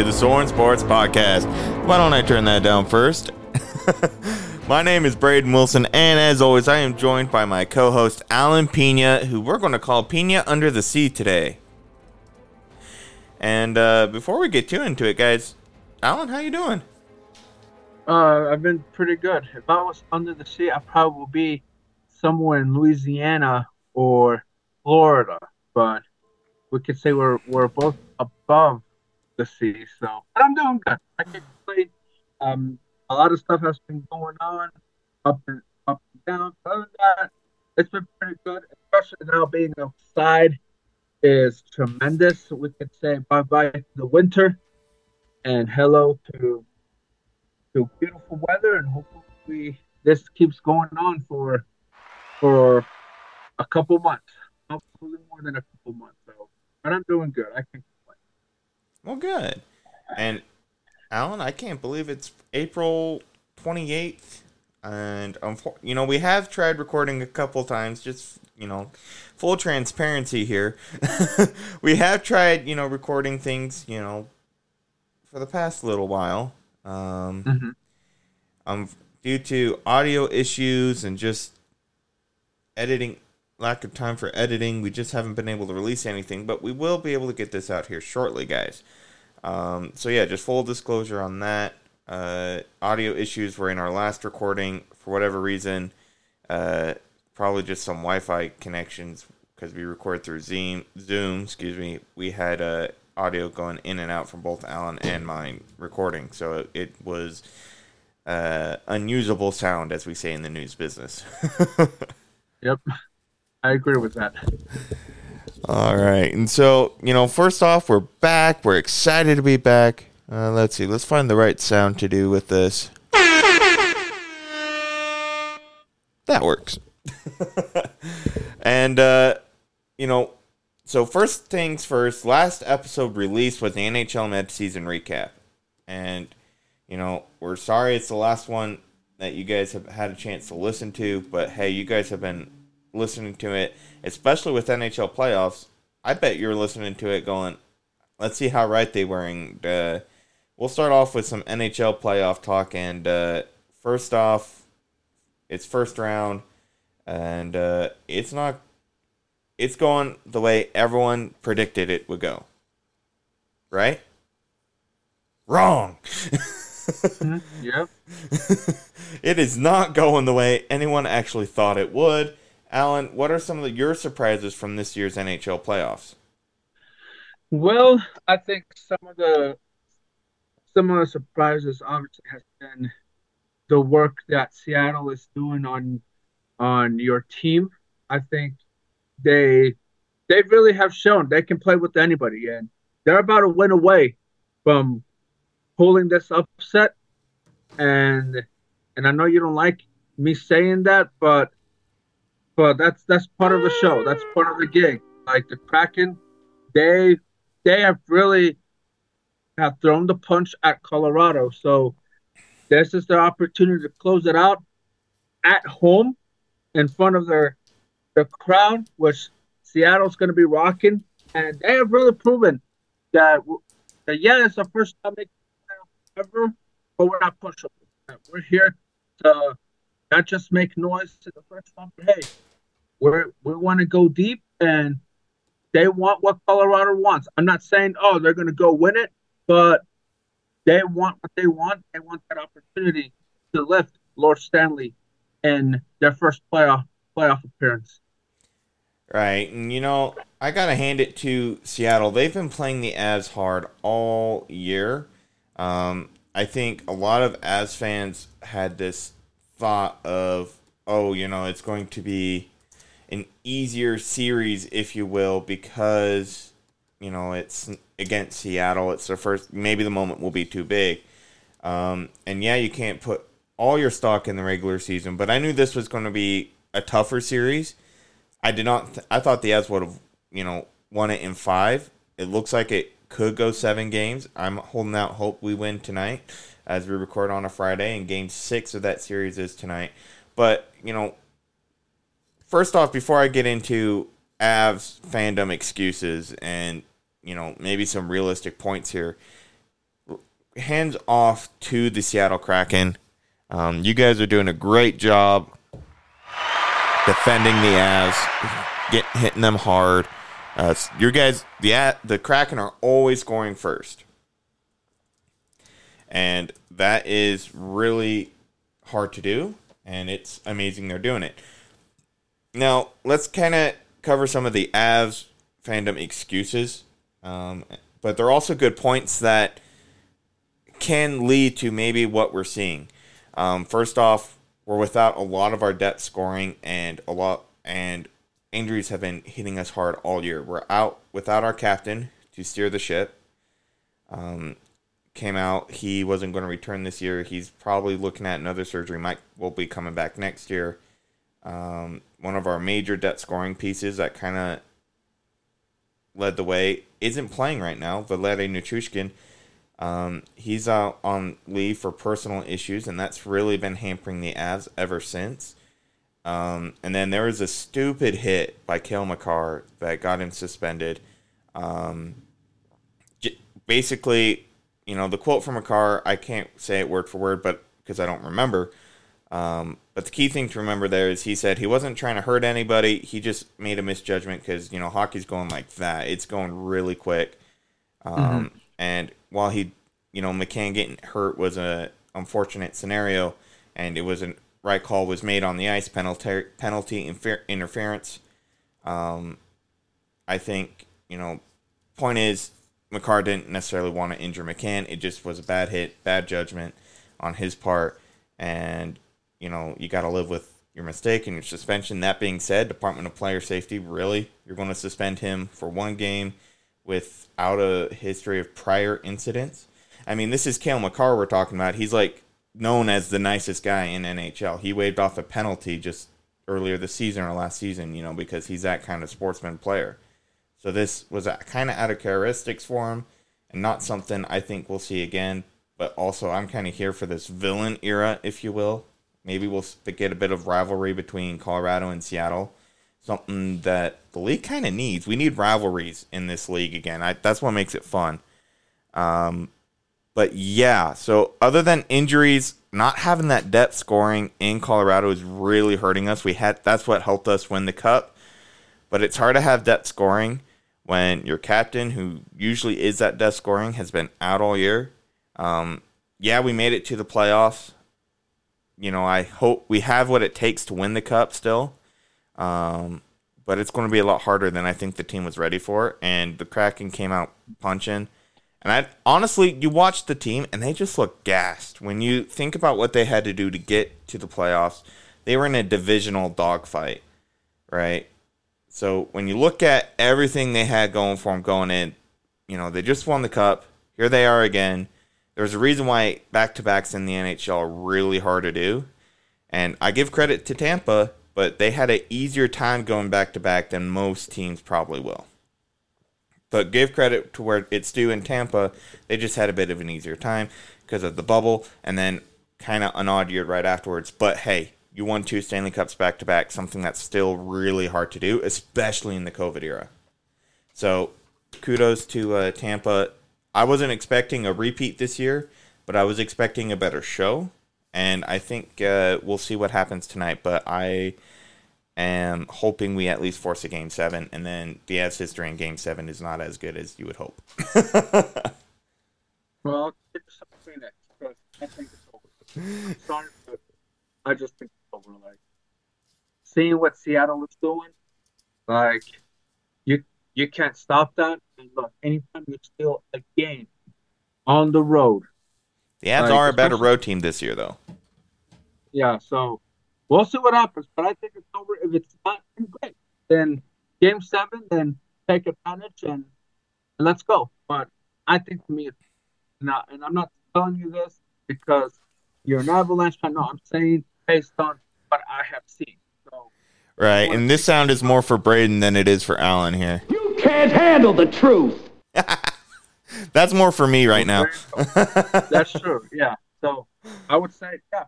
to the Soren Sports Podcast. Why don't I turn that down first? my name is Braden Wilson, and as always, I am joined by my co-host Alan Pina, who we're going to call Pina Under the Sea today. And uh, before we get too into it, guys, Alan, how you doing? Uh, I've been pretty good. If I was under the sea, I probably would be somewhere in Louisiana or Florida. But we could say we're we're both above the sea. So, but I'm doing good. I can't complain. Um, a lot of stuff has been going on, up and up and down. But other than that, it's been pretty good. Especially now being outside is tremendous. We could say bye bye to the winter and hello to to beautiful weather, and hopefully this keeps going on for for a couple months, hopefully more than a couple months. So, but I'm doing good. I complain. Well, good. And Alan, I can't believe it's April 28th. And, you know, we have tried recording a couple times, just, you know, full transparency here. we have tried, you know, recording things, you know, for the past little while. Um, mm-hmm. um, due to audio issues and just editing, lack of time for editing, we just haven't been able to release anything. But we will be able to get this out here shortly, guys. Um, so yeah, just full disclosure on that. Uh, audio issues were in our last recording for whatever reason. Uh, probably just some Wi-Fi connections because we record through Zoom. Zoom, excuse me. We had uh, audio going in and out from both Alan and mine recording, so it, was uh, unusable sound, as we say in the news business. yep, I agree with that. All right. And so, you know, first off, we're back. We're excited to be back. Uh, let's see. Let's find the right sound to do with this. That works. and, uh, you know, so first things first, last episode released was the NHL mid season recap. And, you know, we're sorry it's the last one that you guys have had a chance to listen to, but hey, you guys have been listening to it, especially with NHL playoffs, I bet you're listening to it going, let's see how right they were. And uh, we'll start off with some NHL playoff talk. And uh, first off, it's first round, and uh, it's not. It's going the way everyone predicted it would go. Right? Wrong. mm-hmm. Yep. it is not going the way anyone actually thought it would. Alan, what are some of the, your surprises from this year's NHL playoffs? Well, I think some of the some of the surprises obviously has been the work that Seattle is doing on on your team. I think they they really have shown they can play with anybody, and they're about a win away from pulling this upset. And and I know you don't like me saying that, but but that's that's part of the show. That's part of the gig. Like the Kraken, they they have really have thrown the punch at Colorado. So this is their opportunity to close it out at home in front of their the crowd, which Seattle's going to be rocking, and they have really proven that, that yeah, it's the first time they ever, but we're not pushing. We're here to not just make noise to the first one, but hey, we we want to go deep, and they want what Colorado wants. I'm not saying oh they're going to go win it, but they want what they want. They want that opportunity to lift Lord Stanley in their first playoff playoff appearance. Right, and you know I gotta hand it to Seattle. They've been playing the Avs hard all year. Um, I think a lot of Avs fans had this thought of, oh, you know, it's going to be an easier series, if you will, because you know it's against Seattle. It's the first. Maybe the moment will be too big, um, and yeah, you can't put all your stock in the regular season. But I knew this was going to be a tougher series. I did not. Th- I thought the Avs would have, you know, won it in five. It looks like it could go seven games. I'm holding out hope we win tonight as we record on a Friday, and game six of that series is tonight. But, you know, first off, before I get into Avs fandom excuses and you know maybe some realistic points here, hands off to the Seattle Kraken. Um, you guys are doing a great job defending the Avs, get hitting them hard. Uh, your guys, the the Kraken are always scoring first, and that is really hard to do. And it's amazing they're doing it. Now let's kind of cover some of the Avs fandom excuses, um, but they're also good points that can lead to maybe what we're seeing. Um, first off, we're without a lot of our depth scoring and a lot and injuries have been hitting us hard all year. We're out without our captain to steer the ship. Um, came out he wasn't going to return this year. He's probably looking at another surgery. Might will be coming back next year. Um, one of our major depth scoring pieces that kind of led the way isn't playing right now. Valeri Nichushkin um, he's out on leave for personal issues, and that's really been hampering the Avs ever since. Um, and then there was a stupid hit by Cale Makar that got him suspended. Um, j- basically, you know, the quote from Makar, I can't say it word for word, but because I don't remember. Um, but the key thing to remember there is he said he wasn't trying to hurt anybody. He just made a misjudgment because, you know, hockey's going like that. It's going really quick. Um, mm-hmm. And while he, you know, McCann getting hurt was a unfortunate scenario, and it was a right call was made on the ice penalty penalty infer- interference. Um, I think you know, point is, Makar didn't necessarily want to injure McCann. It just was a bad hit, bad judgment on his part, and you know, you got to live with your mistake and your suspension. That being said, Department of Player Safety, really, you're going to suspend him for one game without a history of prior incidents. I mean, this is Cale Makar we're talking about. He's like known as the nicest guy in NHL. He waived off a penalty just earlier this season or last season, you know, because he's that kind of sportsman player. So this was kind of out of characteristics for him and not something I think we'll see again. But also, I'm kind of here for this villain era, if you will. Maybe we'll get a bit of rivalry between Colorado and Seattle something that the league kind of needs. We need rivalries in this league again. I, that's what makes it fun. Um, but yeah, so other than injuries, not having that depth scoring in Colorado is really hurting us. We had that's what helped us win the cup. But it's hard to have depth scoring when your captain, who usually is that depth scoring, has been out all year. Um, yeah, we made it to the playoffs. You know, I hope we have what it takes to win the cup still. Um, but it's going to be a lot harder than I think the team was ready for. And the Kraken came out punching. And I honestly, you watch the team and they just look gassed. When you think about what they had to do to get to the playoffs, they were in a divisional dogfight, right? So when you look at everything they had going for them going in, you know, they just won the cup. Here they are again. There's a reason why back to backs in the NHL are really hard to do. And I give credit to Tampa but they had an easier time going back to back than most teams probably will. But give credit to where it's due in Tampa, they just had a bit of an easier time because of the bubble and then kind of an odd year right afterwards. But hey, you won two Stanley Cups back to back, something that's still really hard to do, especially in the COVID era. So kudos to uh, Tampa. I wasn't expecting a repeat this year, but I was expecting a better show and I think uh, we'll see what happens tonight. But I am hoping we at least force a game seven, and then the Avs history in game seven is not as good as you would hope. well, something that I think it's over. sorry, but I just think it's over. Like seeing what Seattle is doing, like you you can't stop that. Look, anytime you steal a game on the road the Avs like, are a better road team this year, though. Yeah, so we'll see what happens. But I think it's over. If it's not, great. Then game seven, then take advantage and, and let's go. But I think to me, it's not. And I'm not telling you this because you're an Avalanche fan. No, I'm saying based on what I have seen. So, right, and this sound is more for Braden than it is for Alan here. You can't handle the truth. That's more for me right now. That's true. Yeah. So I would say, yeah,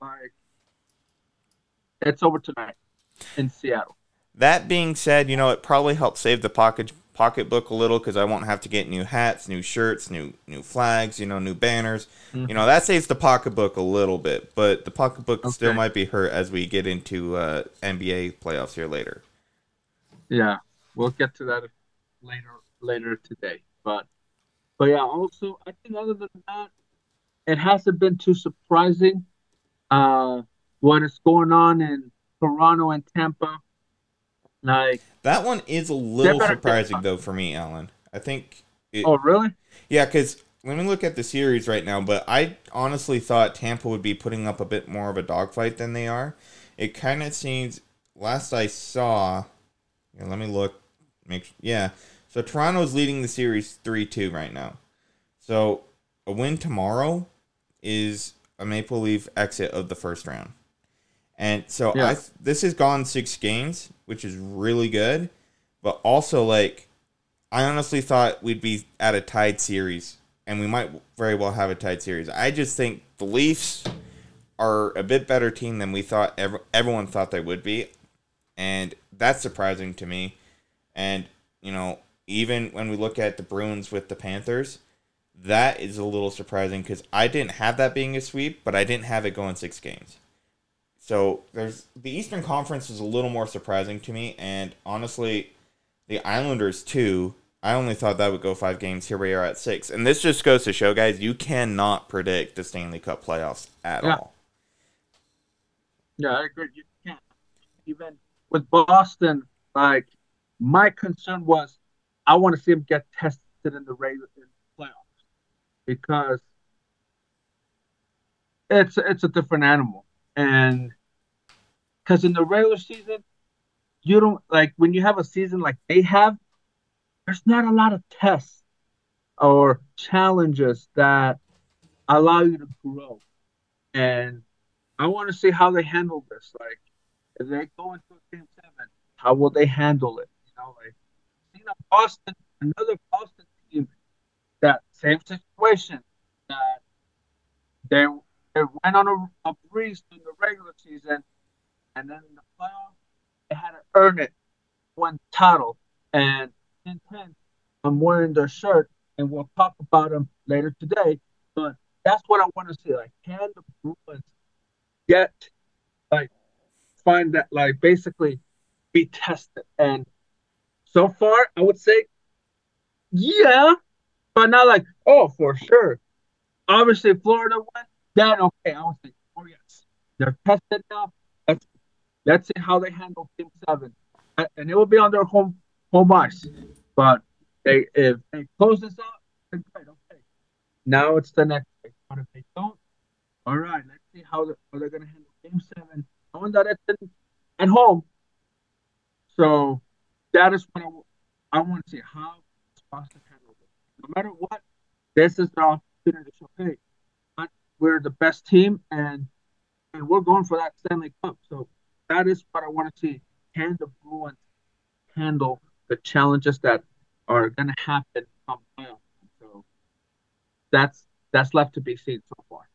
like it's over tonight in Seattle. That being said, you know it probably helped save the package pocketbook a little because I won't have to get new hats, new shirts, new new flags, you know, new banners. You know, that saves the pocketbook a little bit, but the pocketbook still might be hurt as we get into uh, NBA playoffs here later. Yeah, we'll get to that later later today. But but yeah, also I think other than that, it hasn't been too surprising. Uh, what is going on in Toronto and Tampa? Like, That one is a little surprising though for me, Alan. I think it, oh really? Yeah, because let me look at the series right now, but I honestly thought Tampa would be putting up a bit more of a dogfight than they are. It kind of seems, last I saw, yeah, let me look, make yeah. So Toronto's leading the series 3 2 right now. So a win tomorrow is a Maple Leaf exit of the first round. And so Yeah. I th- this has gone six games, which is really good, but also like I honestly thought we'd be at a tied series, and we might very well have a tied series. I just think the Leafs are a bit better team than we thought. Ever, everyone thought they would be, and that's surprising to me. And you know, even when we look at the Bruins with the Panthers, that is a little surprising because I didn't have that being a sweep, but I didn't have it going six games. So there's the Eastern Conference is a little more surprising to me, and honestly, the Islanders too. I only thought that would go five games. Here we are at six, and this just goes to show, guys, you cannot predict the Stanley Cup playoffs at Yeah. all. Yeah, I agree. You can't even with Boston. Like, my concern was I want to see him get tested in the regular in the playoffs because it's it's a different animal, and because in the regular season, you don't like when you have a season like they have. There's not a lot of tests or challenges that allow you to grow, and I want to see how they handle this. Like, if they go into a game seven, how will they handle it? You know, like, you Boston, another Boston team, that same situation, that they they went on a, a breeze in the regular season, and then in the playoffs, they had to earn it, won title, and in ten, I'm wearing their shirt, and we'll talk about them later today. But that's what I want to see. Like, can the Bruins get like find that like basically be tested and so far i would say yeah but not like oh for sure. Obviously florida went then okay i would say oh yes. They're tested now let's let's see how they handle game seven. And it will be on their home home ice. But they if they close this out then great okay. Now it's the next day. But if they don't all right, let's see how, the, how they're going to handle game seven, knowing that it's in, at home. So that is what I want to see how Boston handle it. No matter what, this is the opportunity to show, hey, we're the best team and and we're going for that Stanley Cup. So that is what I want to see. Can the Bruins handle the challenges that are going to happen? So that's that's left to be seen so far.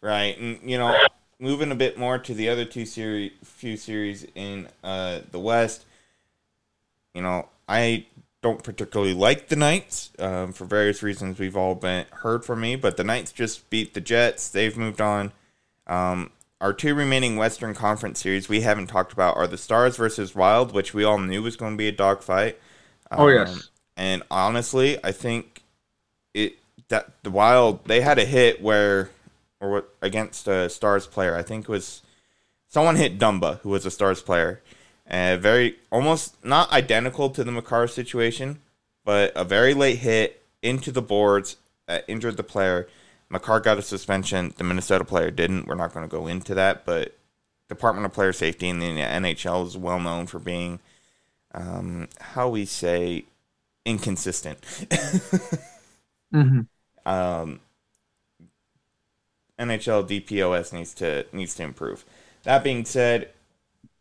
Right, and you know, moving a bit more to the other two series, few series in uh, the West. You know, I don't particularly like the Knights um, for various reasons we've all been heard from me, but the Knights just beat the Jets. They've moved on. Um, our two remaining Western Conference series we haven't talked about are the Stars versus Wild, which we all knew was going to be a dogfight. Oh, yes. Um, and honestly, I think it that the Wild they had a hit where or what against a Stars player. I think it was someone hit Dumba, who was a Stars player. Uh, very almost not identical to the Makar situation, but a very late hit into the boards that injured the player. Makar got a suspension. The Minnesota player didn't. We're not going to go into that, but Department of Player Safety in the NHL is well known for being, um, how we say, inconsistent. Mm-hmm. um, NHL DPOS needs to needs to improve. That being said,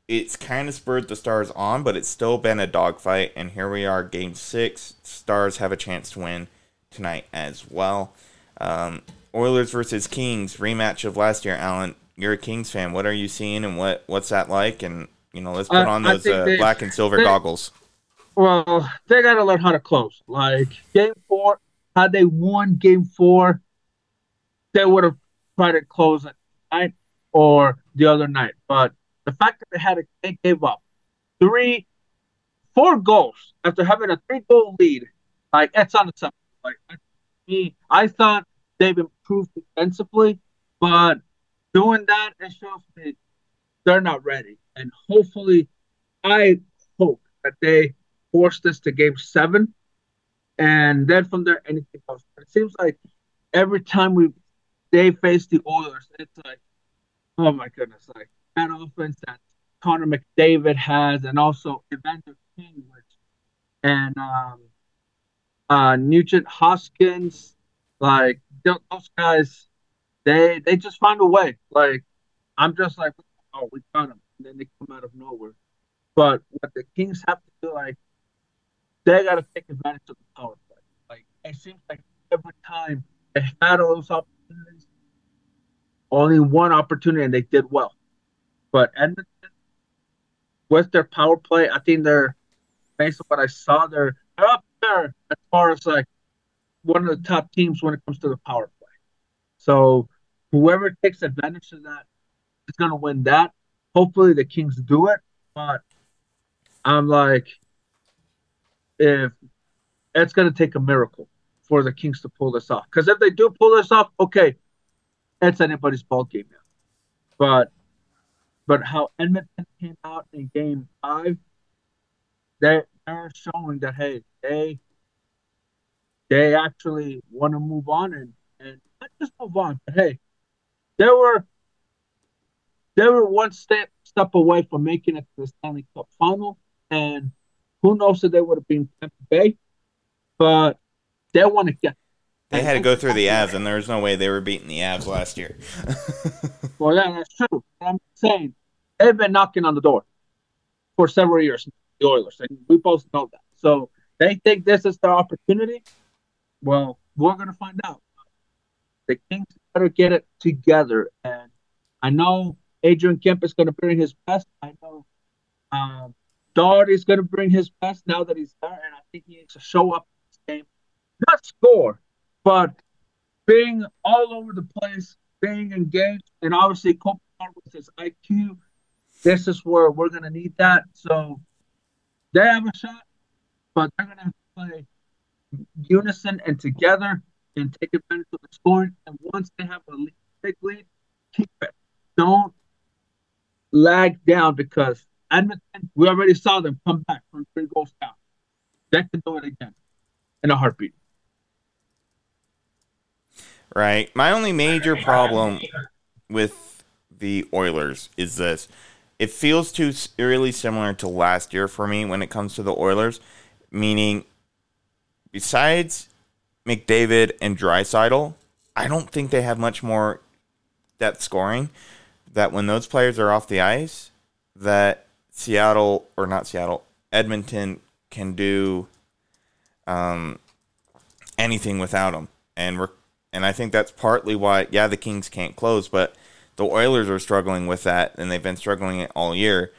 it's kind of spurred the Stars on, but it's still been a dogfight. And here we are, Game Six. Stars have a chance to win tonight as well. Um, Oilers versus Kings rematch of last year. Alan, you're a Kings fan. What are you seeing, and what what's that like? And you know, let's put on I those uh, they- black and silver they- goggles. Well, they got to learn how to close. Like game four, had they won game four, they would have tried to close it night or the other night. But the fact that they had a they gave up three, four goals after having a three goal lead, like it's unacceptable. Like me, I thought they've improved defensively, but doing that it shows me they're not ready. And hopefully, I hope that they force this to game seven, and then from there anything else. It seems like every time we they face the Oilers, it's like, oh my goodness, like that offense that Connor McDavid has, and also Evander Kane, which and um, uh, Nugent Hopkins, like those guys, they they just find a way. Like I'm just like, oh, we got them, and then they come out of nowhere. But what the Kings have to do, like, they got to take advantage of the power play. Like it seems like every time they had all those opportunities, only one opportunity, and they did well. But Edmonton, with their power play, I think they're based on what I saw, they're, they're up there as far as like one of the top teams when it comes to the power play. So whoever takes advantage of that is going to win that. Hopefully the Kings do it, but I'm like, if it's going to take a miracle for the Kings to pull this off. Because if they do pull this off, okay, it's anybody's ball game now. But but how Edmonton came out in Game Five, they they're showing that hey, they they actually want to move on and and not just move on, but hey, they were they were one step step away from making it to the Stanley Cup final, and who knows if they would have been Tampa Bay, but they want to get. They had to go through the Avs, and there was no way they were beating the Avs last year. well, yeah, that's true. I'm saying they've been knocking on the door for several years. The Oilers, and we both know that. So they think this is their opportunity. Well, we're gonna find out. The Kings better get it together, and I know Adrian Kempe is gonna bring his best. I know um, is gonna bring his best now that he's there, and I think he needs to show up in this game, not score, but being all over the place, being engaged, and obviously Kopitar with his IQ. This is where we're gonna need that. So they have a shot, but they're have to play unison and together and take advantage of the scoring. And once they have a lead, big lead, keep it. Don't lag down because Edmonton, we already saw them come back from three goals down. They can do it again in a heartbeat. Right. My only major problem with the Oilers is this. It feels too eerily similar to last year for me when it comes to the Oilers, meaning besides McDavid and Draisaitl, I don't think they have much more depth scoring. That when those players are off the ice, that Seattle or not Seattle, Edmonton can do um, anything without them, and we're and I think that's partly why yeah the Kings can't close, but the Oilers are struggling with that, and they've been struggling it all year.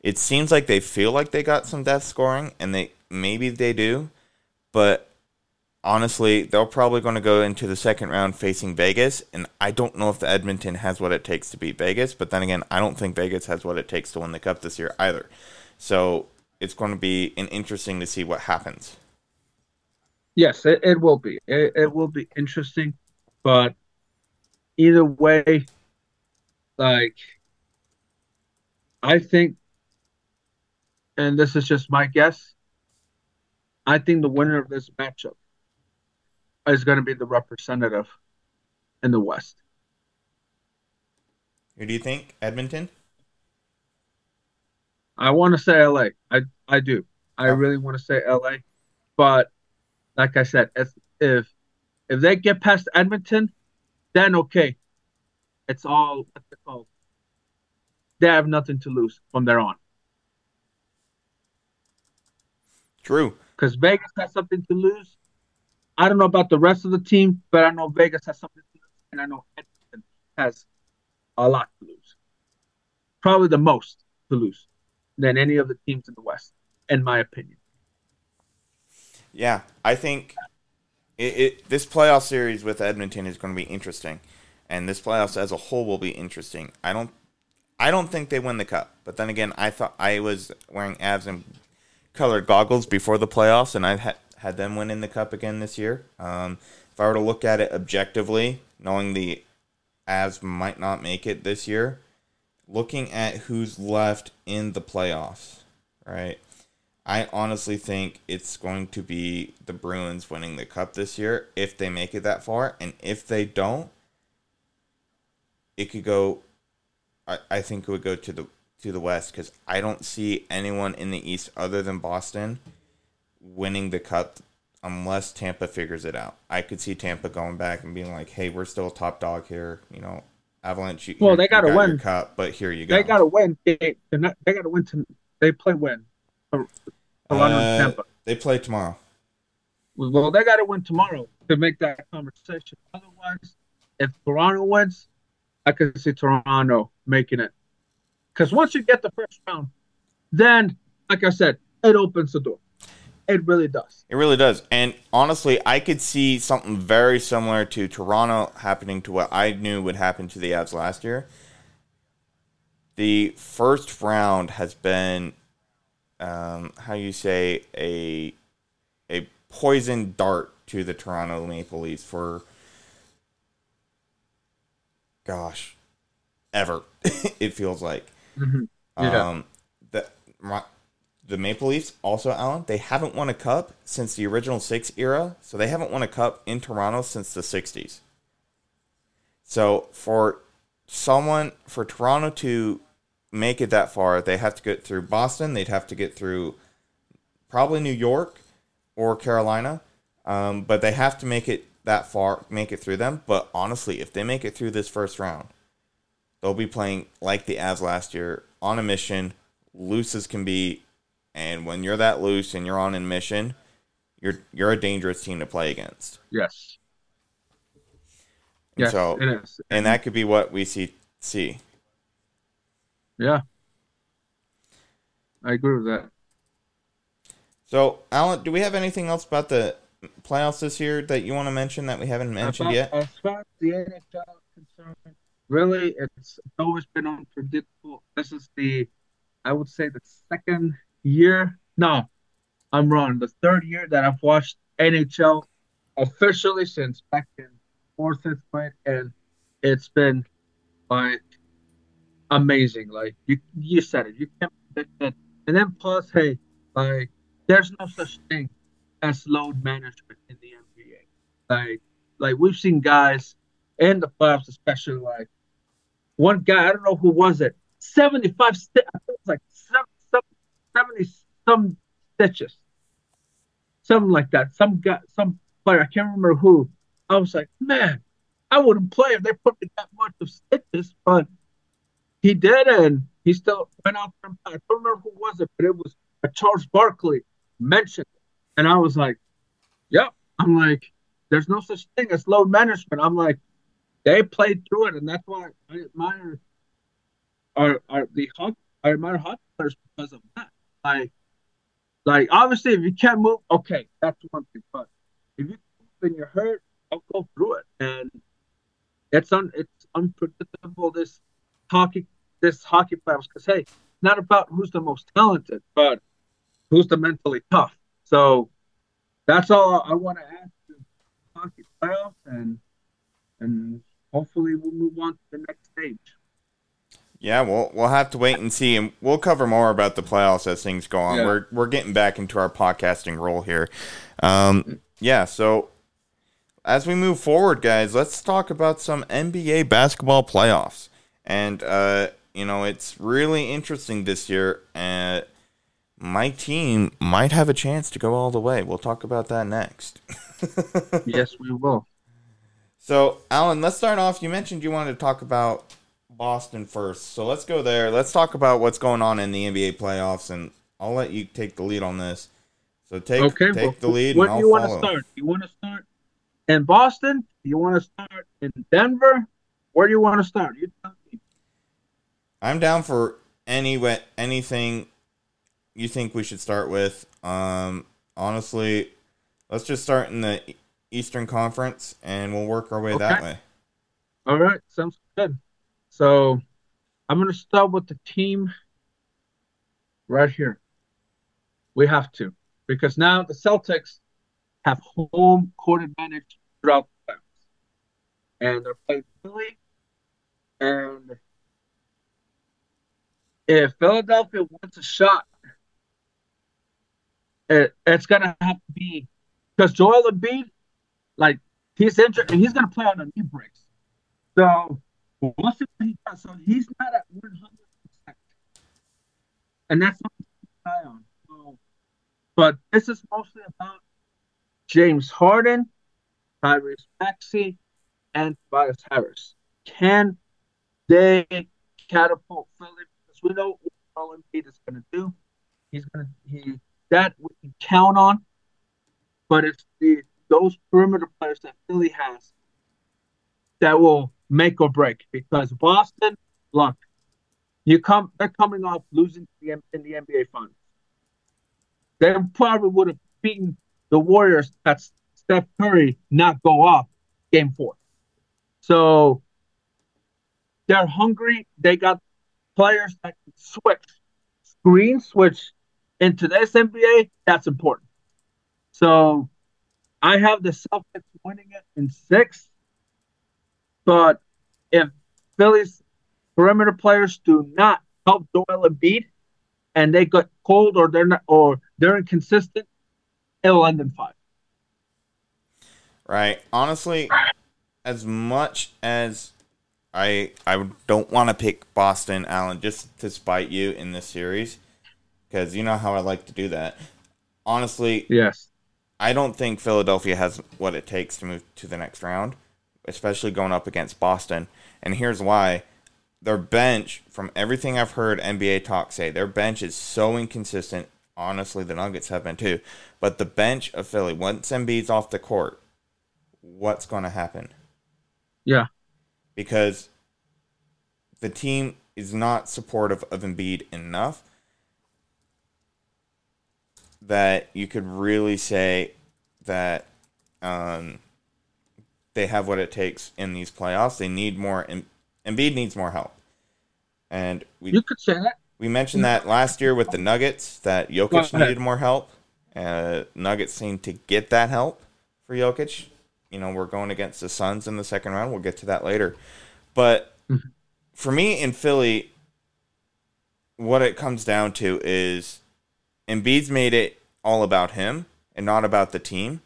It seems like they feel like they got some depth scoring, and they maybe they do, but honestly, they're probably going to go into the second round facing Vegas, and I don't know if the Edmonton has what it takes to beat Vegas. But then again, I don't think Vegas has what it takes to win the cup this year either. So it's going to be an interesting to see what happens. Yes, it, it will be. It, it will be interesting, but either way, like I think, and this is just my guess. I think the winner of this matchup is going to be the representative in the West. Who do you think? Edmonton? I want to say LA. I I do. I oh. really want to say LA, but like I said, if if if they get past Edmonton, then okay, it's all what's it called? They have nothing to lose from there on. True. Because Vegas has something to lose. I don't know about the rest of the team, but I know Vegas has something to lose, and I know Edmonton has a lot to lose. Probably the most to lose than any of the teams in the West, in my opinion. yeah, I think it, it this playoff series with Edmonton is going to be interesting, and this playoffs as a whole will be interesting. I don't, I don't think they win the cup, but then again, I thought I was wearing Avs and colored goggles before the playoffs, and I had had them win in the cup again this year. Um, if I were to look at it objectively, knowing the Avs might not make it this year, looking at who's left in the playoffs, right? I honestly think it's going to be the Bruins winning the cup this year if they make it that far. And if they don't, it could go I, I think it would go to the to the West because I don't see anyone in the East other than Boston winning the cup unless Tampa figures it out. I could see Tampa going back and being like, "Hey, we're still a top dog here." You know, Avalanche. You, Well, they gotta got your win. cup, but here you go. They got to win. They, not, they got to win. To, they play when? Toronto Uh, and Tampa. They play tomorrow. Well, they got to win tomorrow to make that conversation. Otherwise, if Toronto wins, I could see Toronto making it. Because once you get the first round, then, like I said, it opens the door. It really does. It really does. And honestly, I could see something very similar to Toronto happening to what I knew would happen to the Avs last year. The first round has been, um, how you say, a a poison dart to the Toronto Maple Leafs for, gosh, ever. it feels like. Mhm. Yeah. Um, the my, the Maple Leafs also, Alan, they haven't won a cup since the original six era, so they haven't won a cup in Toronto since the '60s. So for someone for Toronto to make it that far, they have to get through Boston. They'd have to get through probably New York or Carolina, um, but they have to make it that far, make it through them. But honestly, if they make it through this first round, they'll be playing like the Avs last year on a mission, loose as can be. And when you're that loose and you're on a mission, you're you're a dangerous team to play against. Yes. And Yes, so, and that could be what we see see. Yeah. I agree with that. So, Alan, do we have anything else about the playoffs this year that you want to mention that we haven't mentioned As yet? As far as the NHL is concerned, really, it's always been unpredictable. This is the, I would say, the second year. No, I'm wrong. The third year that I've watched NHL officially since back in fourth, fifth grade, and it's been like amazing. Like you, you said it. You can't predict it. And then plus, hey, like there's no such thing as load management in the NBA. Like, like we've seen guys in the playoffs, especially like one guy. I don't know who was it. Seventy-five. Sti- I think it was like seven, seven, seventy some stitches, something like that. Some guy, some player. I can't remember who. I was like, man, I wouldn't play if they put me that much of stitches, but he did, and he still went out there. I don't remember who was it, but it was Charles Barkley mentioned it, and I was like, yep. I'm like, there's no such thing as load management. I'm like, they played through it, and that's why I admire our, our the hockey. I admire hockey players because of that. Like, like obviously, if you can't move, okay, that's one thing. But if you when you're hurt, I'll go through it, and it's un it's unpredictable. This hockey, this hockey playoffs, because hey, not about who's the most talented, but who's the mentally tough. So that's all I want to add to hockey playoffs, and and hopefully we'll move on to the next stage. Yeah, we'll we'll have to wait and see, and we'll cover more about the playoffs as things go on. Yeah. We're we're getting back into our podcasting role here. Um, yeah, so as we move forward, guys, let's talk about some NBA basketball playoffs. And uh, you know, it's really interesting this year. Uh, my team might have a chance to go all the way. We'll talk about that next. yes, we will. So, Alan, let's start off. You mentioned you wanted to talk about Boston first. So let's go there. Let's talk about what's going on in the NBA playoffs, and I'll let you take the lead on this. So take okay, take well, the lead, Where and do you want to start? You want to start in Boston? You want to start in Denver? Where do you want to start? You. I'm down for any anything you think we should start with. Um, honestly, let's just start in the Eastern Conference, and we'll work our way that Okay. way. All right, sounds good. So I'm going to start with the team right here. We have to, because now the Celtics have home court advantage throughout the playoffs. And they're playing Philly. And if Philadelphia wants a shot, it, it's to have to be because Joel Embiid, like, he's injured and he's to play on a knee brace. So we'll see what he does. So he's not at 100%. And that's something to keep an eye on. So, but this is mostly about James Harden, Tyrese Maxey, and Tobias Harris. Can they catapult Philly? We know what Joel Embiid is going to do. He's going to he that we can count on. But it's the those perimeter players that Philly has that will make or break. Because Boston, look, you come they're coming off losing the, in the NBA finals. They probably would have beaten the Warriors that Steph Curry not go off game four. So they're hungry. They got players that can switch, screen switch into this NBA. That's important. So I have the Celtics winning it in six. But if Philly's perimeter players do not help Joel Embiid and they get cold or they're not or they're inconsistent, it'll end in five. Right. Honestly, as much as I I don't want to pick Boston, Alan, just to spite you in this series, because you know how I like to do that. Honestly, Yes. I don't think Philadelphia has what it takes to move to the next round, especially going up against Boston. And here's why. Their bench, from everything I've heard NBA talk say, their bench is so inconsistent. Honestly, the Nuggets have been too. But the bench of Philly, once Embiid's off the court, what's going to happen? Yeah. Because the team is not supportive of Embiid enough that you could really say that um, they have what it takes in these playoffs. They need more. Em- Embiid needs more help, and we You could say that. we mentioned that last year with the Nuggets that Jokic needed more help. Uh, Nuggets seem to get that help for Jokic. You know, we're going against the Suns in the second round. We'll get to that later. But Mhm. for me in Philly, what it comes down to is Embiid's made it all about him and not about the team.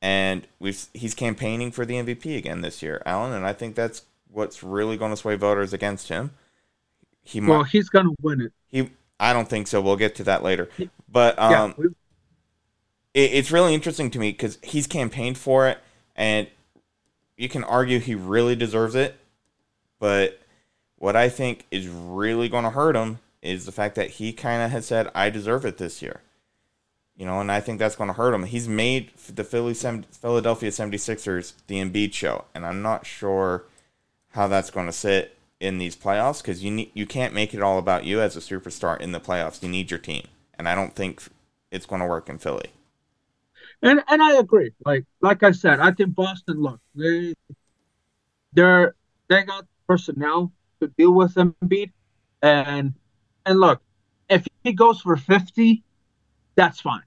And we've he's campaigning for the MVP again this year, Alan, and I think that's what's really going to sway voters against him. He might Well, he's gonna win it. he, I don't think so. We'll get to that later. But um, yeah. it, it's really interesting to me because he's campaigned for it, and you can argue he really deserves it. But what I think is really going to hurt him is the fact that he kind of has said, "I deserve it this year." You know, and I think that's going to hurt him. He's made the Philly Philadelphia 76ers the Embiid show, and I'm not sure how that's going to sit in these playoffs because you you can't make it all about you as a superstar in the playoffs. You need your team, and I don't think it's going to work in Philly. And and I agree. Like like I said, I think Boston. Look, they they're they got personnel to deal with Embiid, and and look, if he goes for fifty, that's fine.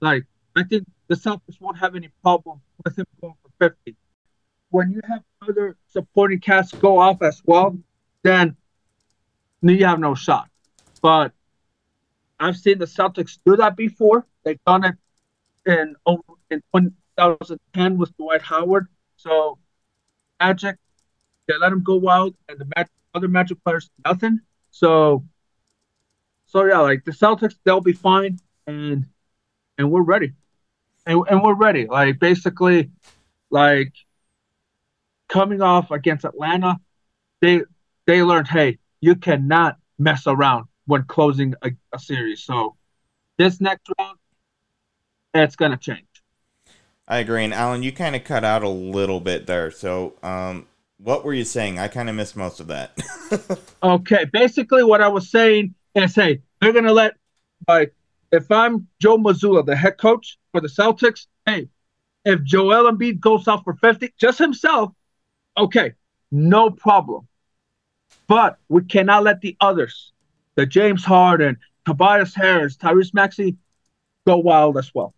Like I think the Celtics won't have any problem with him going for fifty. When you have other supporting casts go off as well, then you have no shot. But I've seen the Celtics do that before. They've done it in in 2010 with Dwight Howard. So Magic, they let him go wild, and the Mag- other Magic players nothing. So, so yeah, like the Celtics, they'll be fine, and and we're ready, and and we're ready. Like basically, like coming off against Atlanta, they they learned, hey, you cannot mess around when closing a, a series. So this next round, it's gonna change. I agree. And Alan, you kind of cut out a little bit there. So, um, what were you saying? I kind of missed most of that. Okay, basically what I was saying is, hey, they're gonna let like if I'm Joe Mazzulla, the head coach for the Celtics, Hey, if Joel Embiid goes out for 50, just himself, okay, no problem. But we cannot let the others, the James Harden, Tobias Harris, Tyrese Maxey, go wild as well.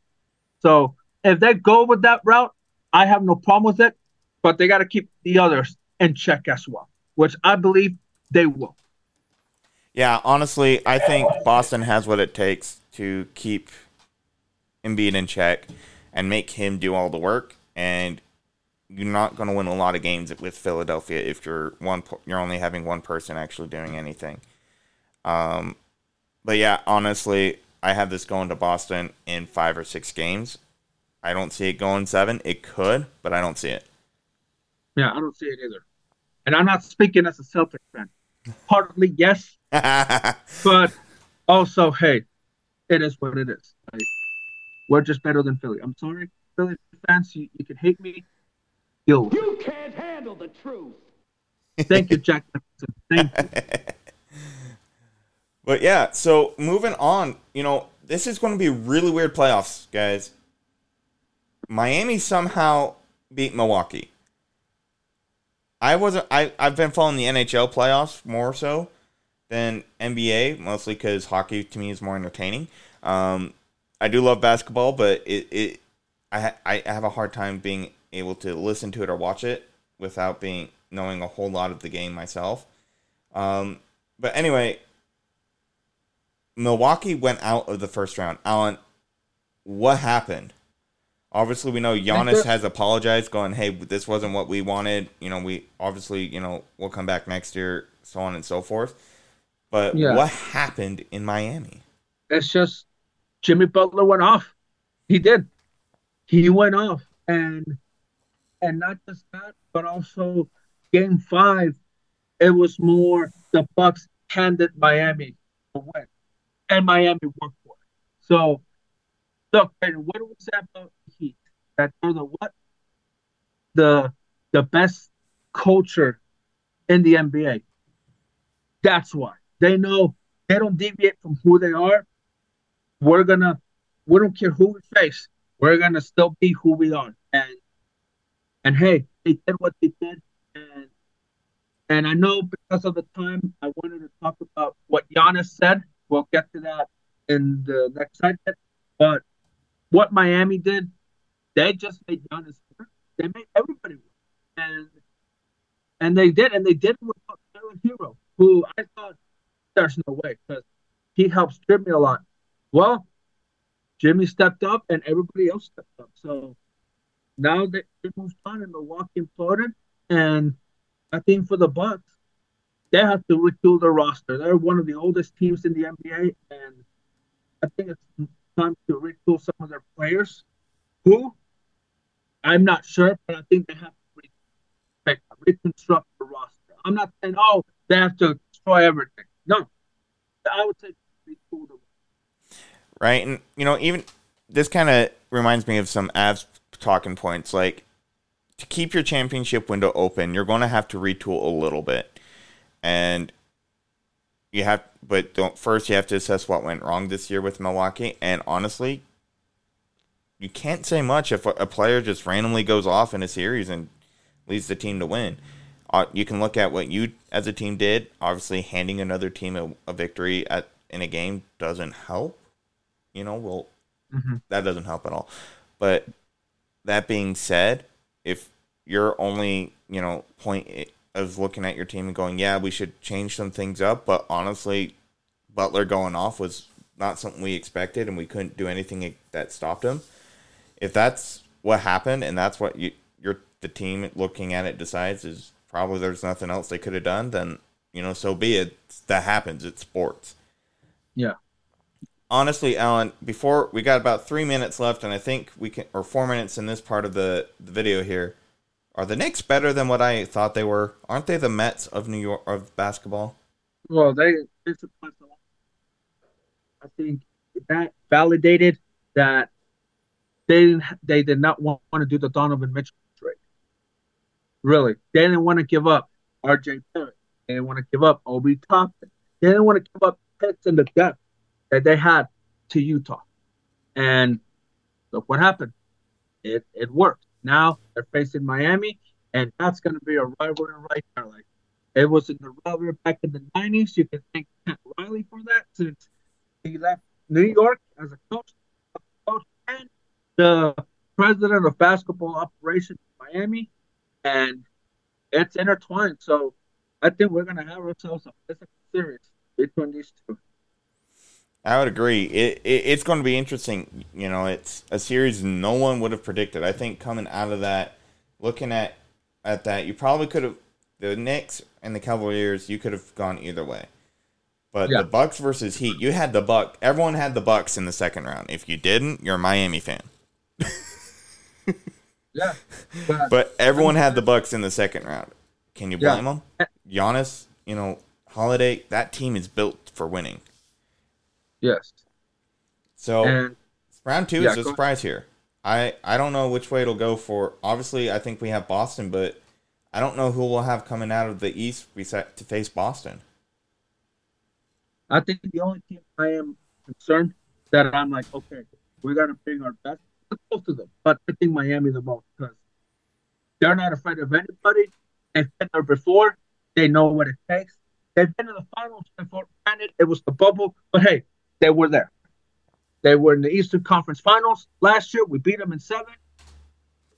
So if they go with that route, I have no problem with it. But they got to keep the others in check as well, which I believe they will. Yeah, honestly, I think Boston has what it takes to keep Embiid in check and make him do all the work. And you're not going to win a lot of games with Philadelphia if you're one you're only having one person actually doing anything. Um, but yeah, honestly, I have this going to Boston in five or six games. I don't see it going seven. It could, but I don't see it. Yeah, I don't see it either. And I'm not speaking as a Celtic fan. Partly yes, but also hey, it is what it is. Like, we're just better than Philly. I'm sorry, Philly fans. You, you can hate me. Yo. You can't handle the truth. Thank you, Jack. Thank you. but yeah, so moving on, you know, this is going to be really weird playoffs, guys. Miami somehow beat Milwaukee. I wasn't. I I've been following the NHL playoffs more so than NBA, mostly because hockey to me is more entertaining. Um, I do love basketball, but it, it I I have a hard time being able to listen to it or watch it without being knowing a whole lot of the game myself. Um, but anyway, Milwaukee went out of the first round. Alan, what happened? Obviously, we know Giannis has apologized, going, "Hey, this wasn't what we wanted." You know, we obviously, you know, we'll come back next year, so on and so forth. But yeah. what happened in Miami? It's just Jimmy Butler went off. He did. He went off, and and not just that, but also game five, it was more the Bucks handed Miami the win. And Miami worked for it. So look, and what we say about the Heat? That they're the what? The the best culture in the NBA. That's why. They know they don't deviate from who they are. We're gonna we don't care who we face. We're gonna still be who we are. And and hey, they did what they did, and and I know because of the time, I wanted to talk about what Giannis said. We'll get to that in the next segment. But what Miami did, they just made Giannis work. They made everybody work, and and they did, and they did without Tyler Herro, who I thought there's no way because he helps Jimmy a lot. Well, Jimmy stepped up, and everybody else stepped up. So now they, they moved on and Milwaukee imploded. And I think for the Bucks, they have to retool their roster. They're one of the oldest teams in the NBA, and I think it's time to retool some of their players. Who? I'm not sure, but I think they have to re- reconstruct the roster. I'm not saying, oh, they have to destroy everything. No, I would say retool the right? And you know, even this kind of reminds me of some Avs talking points. Like to keep your championship window open, you're going to have to retool a little bit, and you have. But don't first you have to assess what went wrong this year with Milwaukee. And honestly, you can't say much if a, player just randomly goes off in a series and leads the team to win. Uh, you can look at what you as a team did. Obviously, handing another team a, a victory at in a game doesn't help. You know, well, mm-hmm. that doesn't help at all. But that being said, if you're only, you know, point of looking at your team and going, yeah, we should change some things up, but honestly, Butler going off was not something we expected, and we couldn't do anything that stopped him. If that's what happened, and that's what you, you're the team looking at it decides is probably there's nothing else they could have done, then you know, so be it. That happens. It's sports. Yeah honestly, Alan, before we got about three minutes left, and I think we can, or four minutes in this part of the, the video here. Are the Knicks better than what I thought they were? Aren't they the Mets of New York of basketball? Well, they they surprised a lot. I think that validated that they they did not want, want to do the Donovan Mitchell trade. Really, they didn't want to give up R.J. Barrett. They didn't want to give up Obi Toppin. They didn't want to give up picks in the depth that they had to Utah. And look what happened. it it worked. Now they're facing Miami, and that's going to be a rivalry right there. Like it was in the rivalry back in the '90s. You can thank Pat Riley for that since he left New York as a coach, coach and the president of basketball operations in Miami, and it's intertwined. So I think we're going to have ourselves a physical series between these two. I would agree. It, it, it's going to be interesting. You know, it's a series no one would have predicted. I think coming out of that, looking at at that, you probably could have the Knicks and the Cavaliers. You could have gone either way. But Yeah. the Bucks versus Heat, you had the Buck. Everyone had the Bucks in the second round. If you didn't, you're a Miami fan. Yeah, but, But everyone had the Bucks in the second round. Can you Yeah. blame them? Giannis, you know, Holiday. That team is built for winning. Yes, So and Round two Yeah, is a surprise here. I, I don't know which way it'll go for. Obviously, I think we have Boston, but I don't know who we'll have coming out of the East to face Boston. I think the only team I am concerned that I'm like, okay, we got to bring our best. Both of them, but I think Miami the most because they're not afraid of anybody. They've been there before. They know what it takes. They've been in the finals before. Granted, it was the bubble, but hey, they were there. They were in the Eastern Conference Finals last year. We beat them in seven.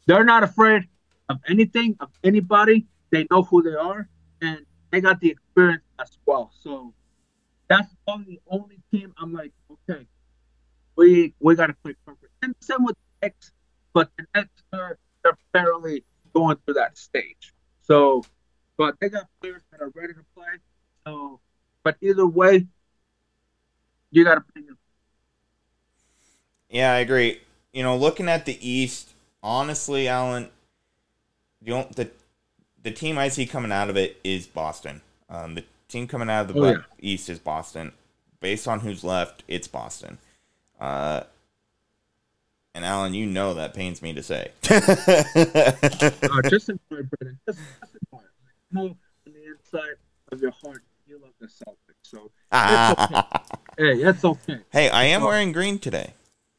They're not afraid of anything, of anybody. They know who they are, and they got the experience as well. So that's the only team I'm like, okay, we we got to play perfect. And same with the Knicks, but the Knicks are they're barely going through that stage. So, but they got players that are ready to play. So, but either way, you got to them. Yeah, I agree. You know, looking at the East, honestly, Alan, the the the team I see coming out of it is Boston. Um, the team coming out of the Oh, Bu- East is Boston. Based on who's left, it's Boston. Uh, and Alan, you know that pains me to say. Uh, just enjoy. Just, just enjoy. it. Know on the inside of your heart, you love the Celtics. So. hey, it's okay. hey, I am wearing green today.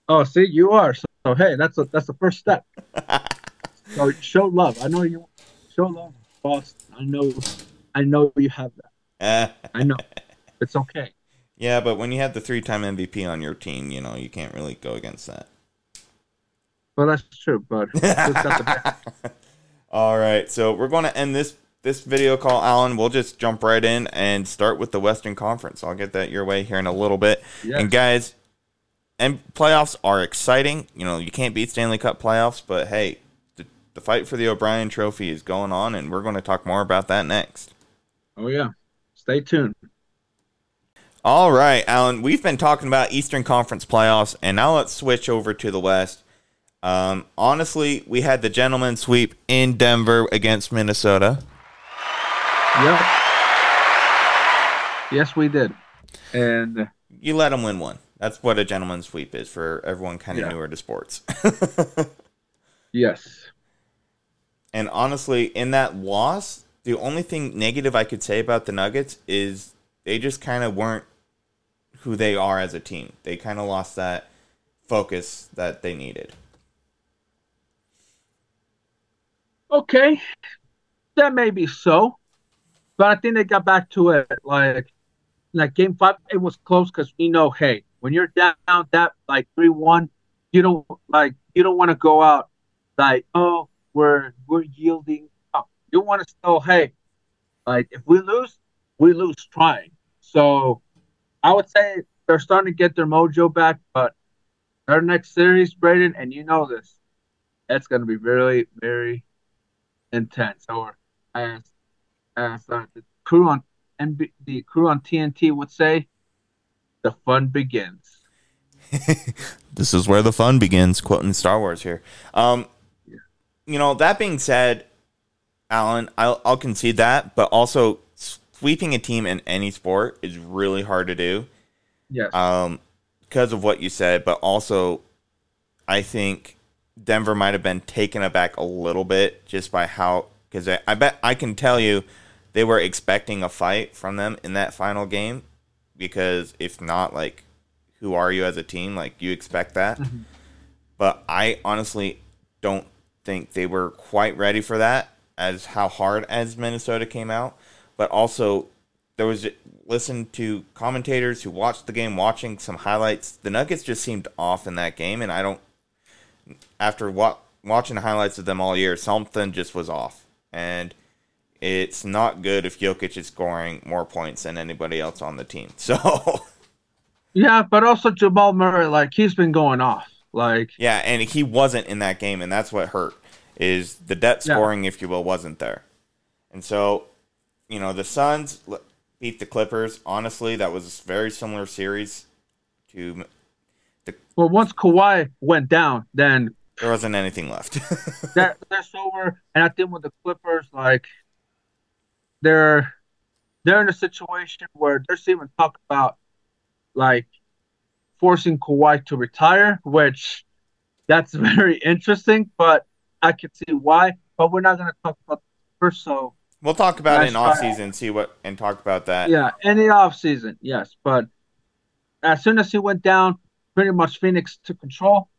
Oh, see, you are. So, so hey, that's a, that's the first step. so show love. I know you show love, boss. I know, I know you have that. I know. It's okay. yeah, but when you have the three-time MVP on your team, you know you can't really go against that. Well, that's true, but who's got the best? All right, so we're going to end this this video call, Alan. We'll just jump right in and start with the Western Conference. I'll get that your way here in a little bit. Yes. And guys, and playoffs are exciting. You know, you can't beat Stanley Cup playoffs, but hey, the, the fight for the O'Brien Trophy is going on, and we're going to talk more about that next. Oh yeah. Stay tuned. All right, Alan, we've been talking about Eastern Conference playoffs, and now let's switch over to the West. Um, honestly, we had the gentleman sweep in Denver against Minnesota. Yep. Yes, we did. And uh, You let them win one. That's what a gentleman's sweep is for everyone kind of Yeah. newer to sports. yes. and honestly, in that loss, the only thing negative I could say about the Nuggets is they just kind of weren't who they are as a team. They kind of lost that focus that they needed. Okay. That may be so. But I think they got back to it like like game five, it was close because we know, hey, when you're down that like three one, you don't like you don't want to go out like, oh, we're we're yielding. You want to still, hey, like if we lose, we lose trying. So I would say they're starting to get their mojo back, but our next series, Braden, and you know this, it's gonna be very, very intense. Or as as uh, the crew on NB, the crew on TNT would say, the fun begins. this is where the fun begins, quoting Star Wars here. Um, you know, that being said, Alan, I'll, I'll concede that, but also sweeping a team in any sport is really hard to do Yes. um, because of what you said, but also I think Denver might have been taken aback a little bit just by how, because I, I bet I can tell you they were expecting a fight from them in that final game because if not, like, who are you as a team? Like, you expect that. Mm-hmm. But I honestly don't think they were quite ready for that as how hard as Minnesota came out, but also there was listen to commentators who watched the game, watching some highlights. The Nuggets just seemed off in that game, and I don't. After wa- watching the highlights of them all year, something just was off, and it's not good if Jokic is scoring more points than anybody else on the team. So. Yeah, but also Jamal Murray, like he's been going off. Like yeah, and he wasn't in that game, and that's what hurt. Is the depth Yeah. scoring, if you will, wasn't there, and so you know the Suns beat the Clippers. Honestly, that was a very similar series to the well, once Kawhi went down, then there wasn't anything left. that that's over. And I think with the Clippers, like they're they're in a situation where there's even talk about like forcing Kawhi to retire, which that's very interesting. But I can see why. But we're not going to talk about first, so we'll talk about it in off season, see what, and talk about that. yeah, in the off season, yes. But as soon as he went down, pretty much Phoenix took control,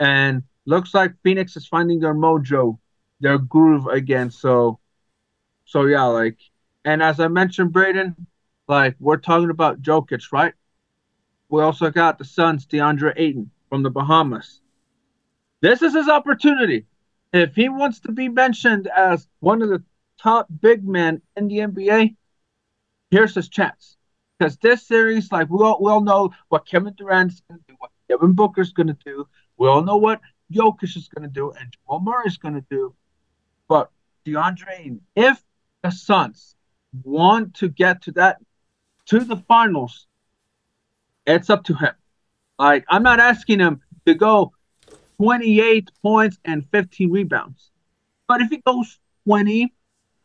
and looks like Phoenix is finding their mojo, their groove again. So, so yeah, like, and as I mentioned, Braden, like we're talking about Jokic, right? We also got the Suns, DeAndre Ayton from the Bahamas. This is his opportunity. If he wants to be mentioned as one of the top big men in the NBA, here's his chance. Because this series, like we all, we all know what Kevin Durant's going to do, what Devin Booker's going to do. We all know what Jokic is going to do and Jamal Murray's going to do. But DeAndre, if the Suns want to get to that, to the finals, it's up to him. Like, I'm not asking him to go 28 points and 15 rebounds. But if he goes 20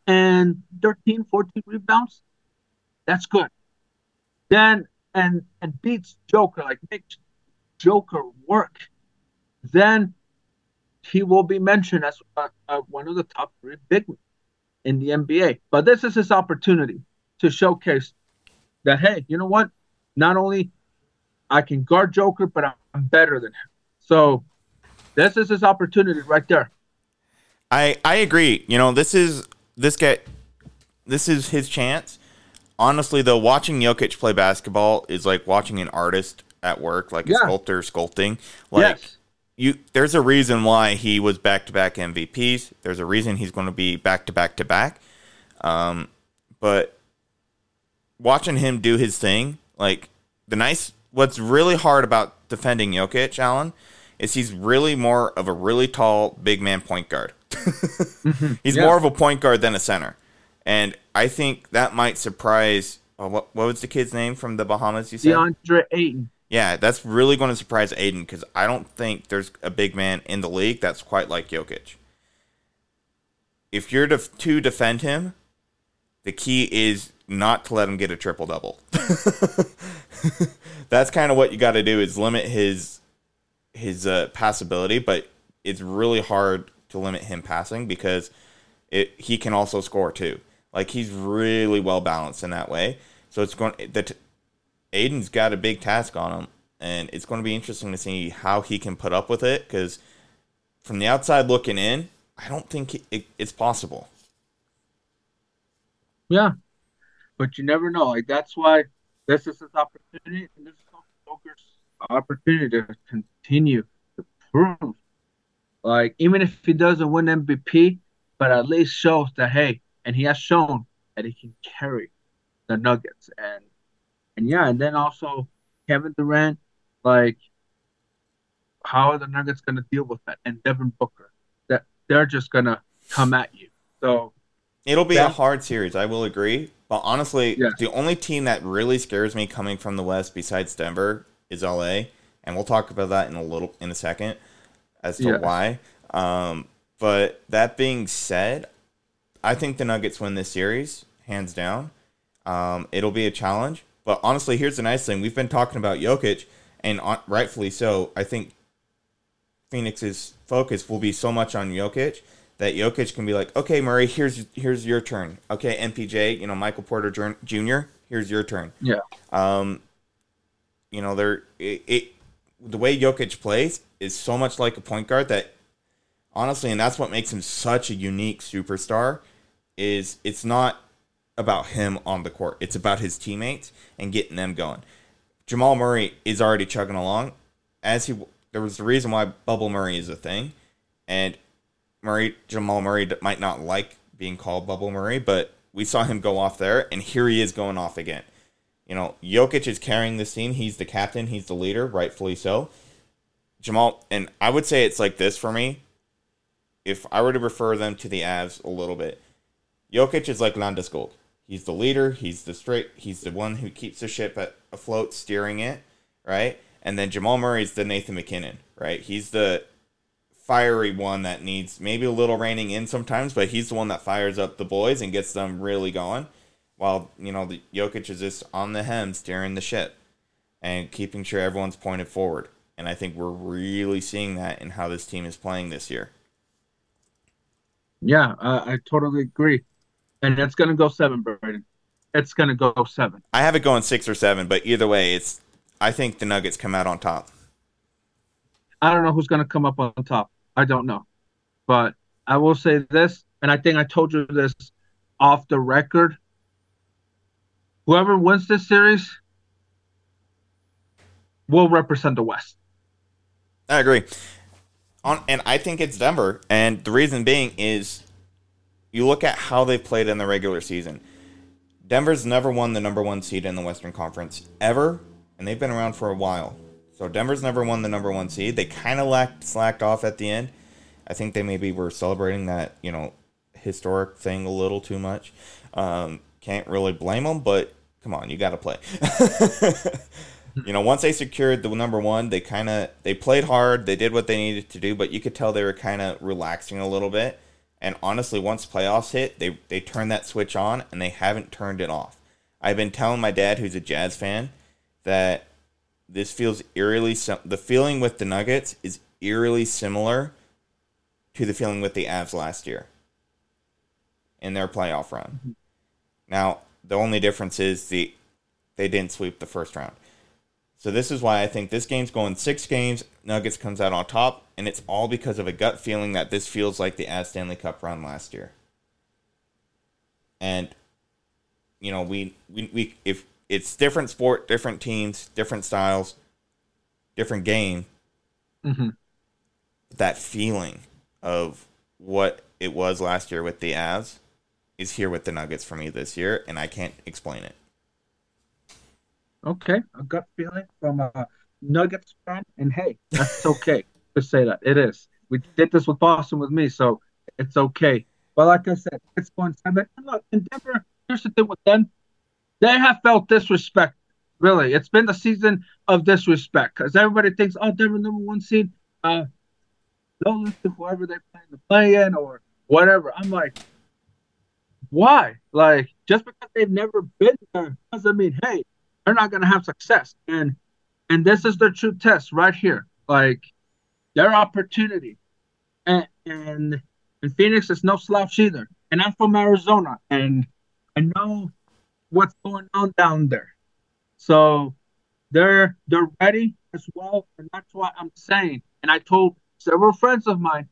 and 13, 14 rebounds, that's good. Then and and beats Joker, like makes Joker work, then he will be mentioned as uh, uh, one of the top three big men in the NBA. But this is his opportunity to showcase that hey, you know what? Not only I can guard Joker, but I'm, better than him. So this is his opportunity right there. I I agree. You know, this is this guy this is his chance. Honestly though, watching Jokic play basketball is like watching an artist at work, like Yeah. a sculptor sculpting. Like yes. You there's a reason why he was back to back MVPs. There's a reason he's going to be back to back to back. Um but watching him do his thing, like the nice what's really hard about defending Jokic, Alan, is he's really more of a really tall big man point guard. he's Yeah. more of a point guard than a center. And I think that might surprise uh, what what was the kid's name from the Bahamas you said? DeAndre Ayton. Yeah, that's really going to surprise Ayton because I don't think there's a big man in the league that's quite like Jokic. If you're to, to defend him, the key is not to let him get a triple double. that's kind of what you got to do is limit his his uh, passability, but it's really hard to limit him passing because it he can also score too. Like he's really well balanced in that way. So it's going that Ayton's got a big task on him, and it's going to be interesting to see how he can put up with it. Because from the outside looking in, I don't think it, it, it's possible. Yeah, but you never know. Like that's why this is his opportunity, and this is also Joker's opportunity to continue to prove. Like even if he doesn't win MVP, but at least shows that hey, and he has shown that he can carry the Nuggets, and and yeah, and then also Kevin Durant, like how are the Nuggets gonna deal with that? And Devin Booker, that they're just gonna come at you. So It'll be Yeah. a hard series, I will agree. But honestly, Yeah. the only team that really scares me coming from the West besides Denver is LA, and we'll talk about that in a little in a second as to Yeah. why. Um, but that being said, I think the Nuggets win this series hands down. Um, it'll be a challenge, but honestly, here's the nice thing: we've been talking about Jokic, and on, rightfully so. I think Phoenix's focus will be so much on Jokic that Jokic can be like, okay, Murray, here's here's your turn. Okay, MPJ, you know, Michael Porter Jr. Here's your turn. yeah, Um, you know, they're it, it the way Jokic plays is so much like a point guard that honestly, and that's what makes him such a unique superstar. Is it's not about him on the court; it's about his teammates and getting them going. Jamal Murray is already chugging along, as he there was the reason why Bubble Murray is a thing, and Murray Jamal Murray might not like being called Bubble Murray, but we saw him go off there, and here he is going off again. You know, Jokic is carrying this team. He's the captain. He's the leader, rightfully so. Jamal, and I would say it's like this for me. If I were to refer them to the Avs a little bit, Jokic is like Landeskog. He's the leader. He's the straight. He's the one who keeps the ship at, afloat, steering it, right? And then Jamal Murray's the Nathan MacKinnon, right? He's the fiery one that needs maybe a little reining in sometimes, but he's the one that fires up the boys and gets them really going. While you know the Jokic is just on the hem steering the ship and keeping sure everyone's pointed forward. And I think we're really seeing that in how this team is playing this year. Yeah, uh, I totally agree. And it's going to go seven, Braden. It's going to go seven. I have it going six or seven, but either way, it's. I think the Nuggets come out on top. I don't know who's going to come up on top. I don't know. But I will say this, and I think I told you this off the record. Whoever wins this series will represent the West. I agree. On and I think it's Denver, and the reason being is you look at how they played in the regular season. Denver's never won the number one seed in the Western Conference ever, and they've been around for a while. So Denver's never won the number one seed. They kind of lacked slacked off at the end. I think they maybe were celebrating that you know historic thing a little too much. Um, can't really blame them, but come on, you got to play. you know, once they secured the number one, they kind of they played hard. They did what they needed to do, but you could tell they were kind of relaxing a little bit. And honestly, once playoffs hit, they they turned that switch on, and they haven't turned it off. I've been telling my dad, who's a Jazz fan, that this feels eerily sim- the feeling with the Nuggets is eerily similar to the feeling with the Avs last year in their playoff run. Mm-hmm. Now, the only difference is the they didn't sweep the first round. So this is why I think this game's going six games. Nuggets comes out on top, and it's all because of a gut feeling that this feels like the Avs Stanley Cup run last year. And you know, we we, we if it's different sport, different teams, different styles, different game. Mm-hmm. That feeling of what it was last year with the Avs is here with the Nuggets for me this year, and I can't explain it. Okay, a gut feeling from a Nuggets fan, and hey, that's okay to say that. It is. We did this with Boston with me, so it's okay. But like I said, it's going seven. And look, in Denver, here's the thing with them: they have felt disrespect. Really, it's been the season of disrespect because everybody thinks, oh, Denver number one seed. Uh, they'll lose to whoever they plan to play in or whatever. I'm like, why? Like, just because they've never been there doesn't mean, hey, they're not gonna have success. And and this is the true test right here. Like their opportunity. And and and Phoenix is no slouch either. And I'm from Arizona and I know what's going on down there. So they're they're ready as well, and that's what I'm saying. And I told several friends of mine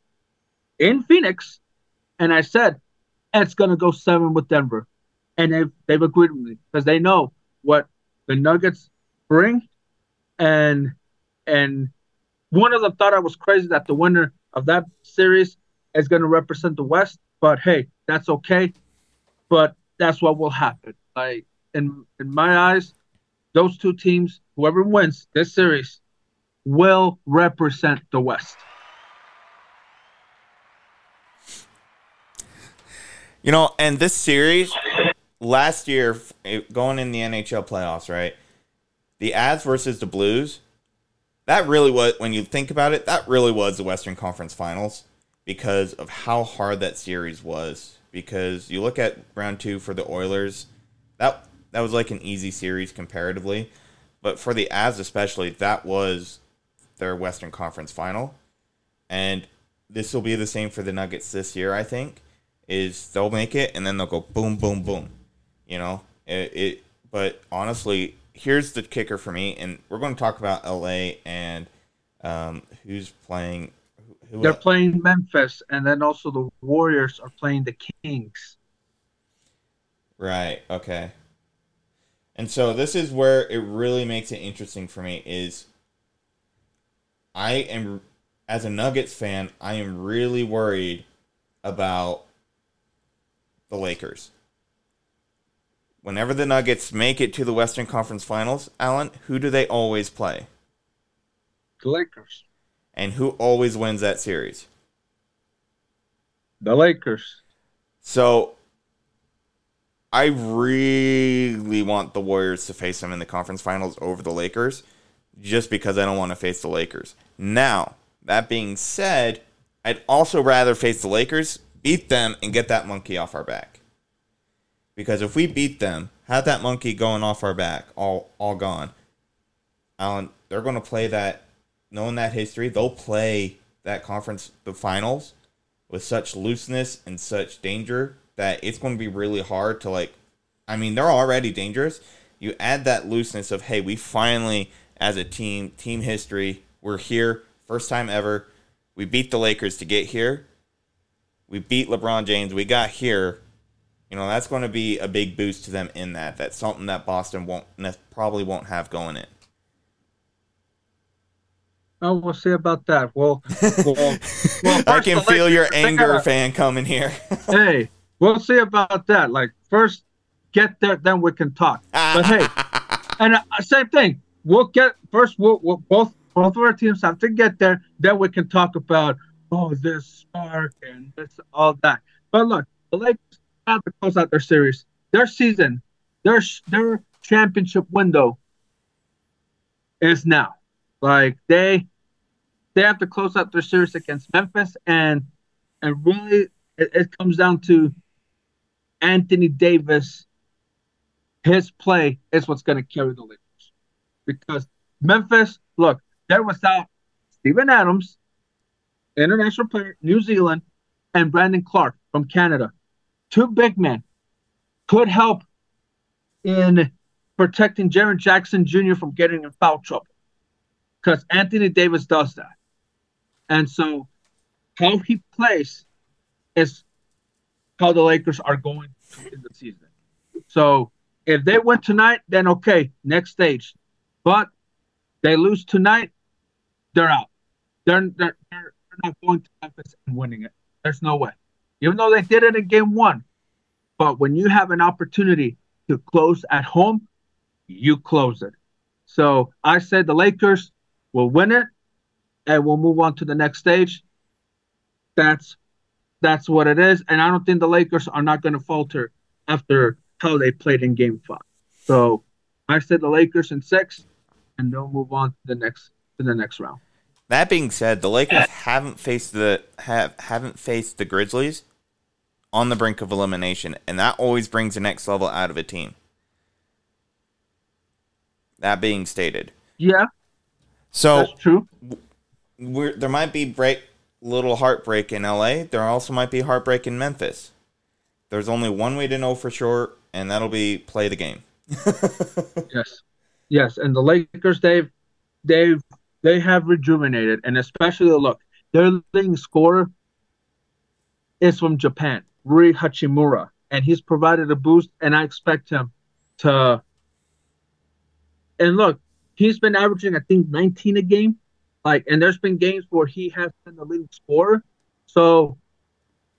in Phoenix, and I said it's gonna go seven with Denver, and they've they've agreed with me because they know what the Nuggets bring, and and one of them thought I was crazy that the winner of that series is gonna represent the West, but hey, that's okay. But that's what will happen. Like in in my eyes, those two teams, whoever wins this series, will represent the West. You know, and this series last year, eh, going in the NHL playoffs, right? The Avs versus the Blues. That really was, when you think about it, that really was the Western Conference Finals because of how hard that series was. Because you look at round two for the Oilers, that that was like an easy series comparatively, but for the Avs especially, that was their Western Conference Final, and this will be the same for the Nuggets this year. I think is they'll make it and then they'll go boom, boom, boom. You know it. it but honestly, here's the kicker for me, and we're going to talk about LA and um, who's playing Who They're playing Memphis, and then also the Warriors are playing the Kings. Right. Okay. And so this is where it really makes it interesting for me is I am as a Nuggets fan, I am really worried about the Lakers. Whenever the Nuggets make it to the Western Conference Finals, Alan, who do they always play? The Lakers. And who always wins that series? The Lakers. So I really want the Warriors to face them in the conference finals over the Lakers just because I don't want to face the Lakers. Now, that being said, I'd also rather face the Lakers, beat them, and get that monkey off our back. Because if we beat them, have that monkey going off our back, all all gone. Alan, they're going to play that, knowing that history, they'll play that conference, the finals, with such looseness and such danger that it's going to be really hard to like I mean they're already dangerous. You add that looseness of hey, we finally as a team, team history, we're here, first time ever. We beat the Lakers to get here. We beat LeBron James. We got here. You know, that's going to be a big boost to them in that. That's something that Boston won't ne- probably won't have going in. Oh, we'll see about that. Well, well, well I can feel your anger fan coming here. hey, we'll see about that. Like first, get there, then we can talk. But hey, and uh, same thing. We'll get first. We'll, we'll both both of our teams have to get there. Then we can talk about oh this spark and this all that. But look, the Lakers have to close out their series. Their season, their their championship window is now. Like they they have to close out their series against Memphis and and really it, it comes down to Anthony Davis. His play is what's going to carry the Lakers because Memphis, look, they're without Steven Adams, international player, New Zealand, and Brandon Clarke from Canada. Two big men could help in protecting Jaren Jackson Jr. from getting in foul trouble because Anthony Davis does that. And so how he plays is how the Lakers are going in the season. So if they win tonight, then okay, next stage. But they lose tonight, they're out. They're they're, they're not going to Memphis and winning it. There's no way. Even though they did it in game one. But when you have an opportunity to close at home, you close it. So I said the Lakers will win it and we'll move on to the next stage. That's that's what it is. And I don't think the Lakers are not going to falter after how they played in game five. So I said the Lakers in six, and they'll move on to the next to the next round. That being said, the Lakers haven't faced the have haven't faced the Grizzlies on the brink of elimination, and that always brings the next level out of a team. That being stated, Yeah, so that's true. we're, there might be break little heartbreak in LA. There also might be heartbreak in Memphis. There's only one way to know for sure, and that'll be play the game. Yes, yes, and the Lakers they've they've they have rejuvenated, and especially look, their leading scorer is from Japan, Rui Hachimura, and he's provided a boost, and I expect him to. And look, he's been averaging I think 19 a game, like, and there's been games where he has been the leading scorer, so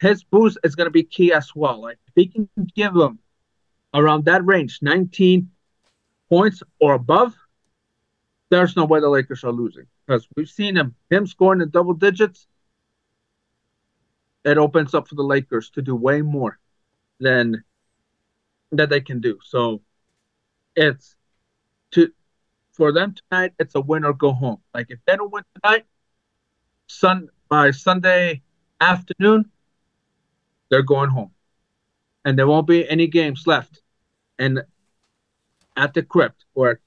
his boost is going to be key as well. Like, if he can give them around that range, 19 points or above, there's no way the Lakers are losing because we've seen him him scoring in double digits. It opens up for the Lakers to do way more than that they can do. So it's to for them tonight. It's a win or go home. Like if they don't win tonight, sun by Sunday afternoon, they're going home, and there won't be any games left. And at the crypt or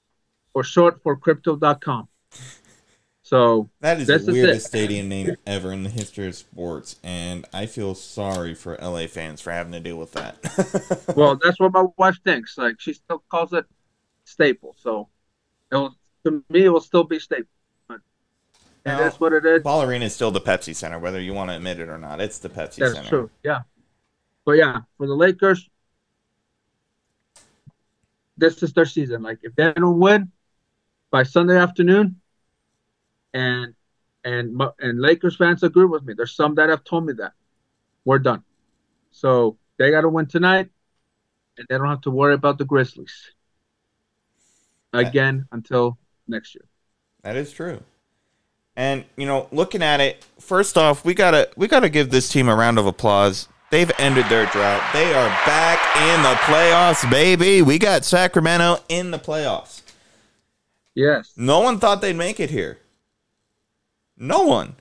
or short for crypto.com. So That is the weirdest it. stadium name ever in the history of sports, and I feel sorry for LA fans for having to deal with that. well that's what my wife thinks. Like she still calls it staple. So it will to me it will still be staple. But No. That's what it is. Ball Arena is still the Pepsi Center, whether you want to admit it or not. It's the Pepsi That's Center. true. Yeah. But yeah, for the Lakers, this is their season. Like if they don't win by Sunday afternoon, and and and Lakers fans agree with me. There's some that have told me that we're done. So they got to win tonight, and they don't have to worry about the Grizzlies again until next year. That is true. And you know, looking at it, first off, we gotta we gotta give this team a round of applause. They've ended their drought. They are back in the playoffs, baby. We got Sacramento in the playoffs. Yes. No one thought they'd make it here. No one.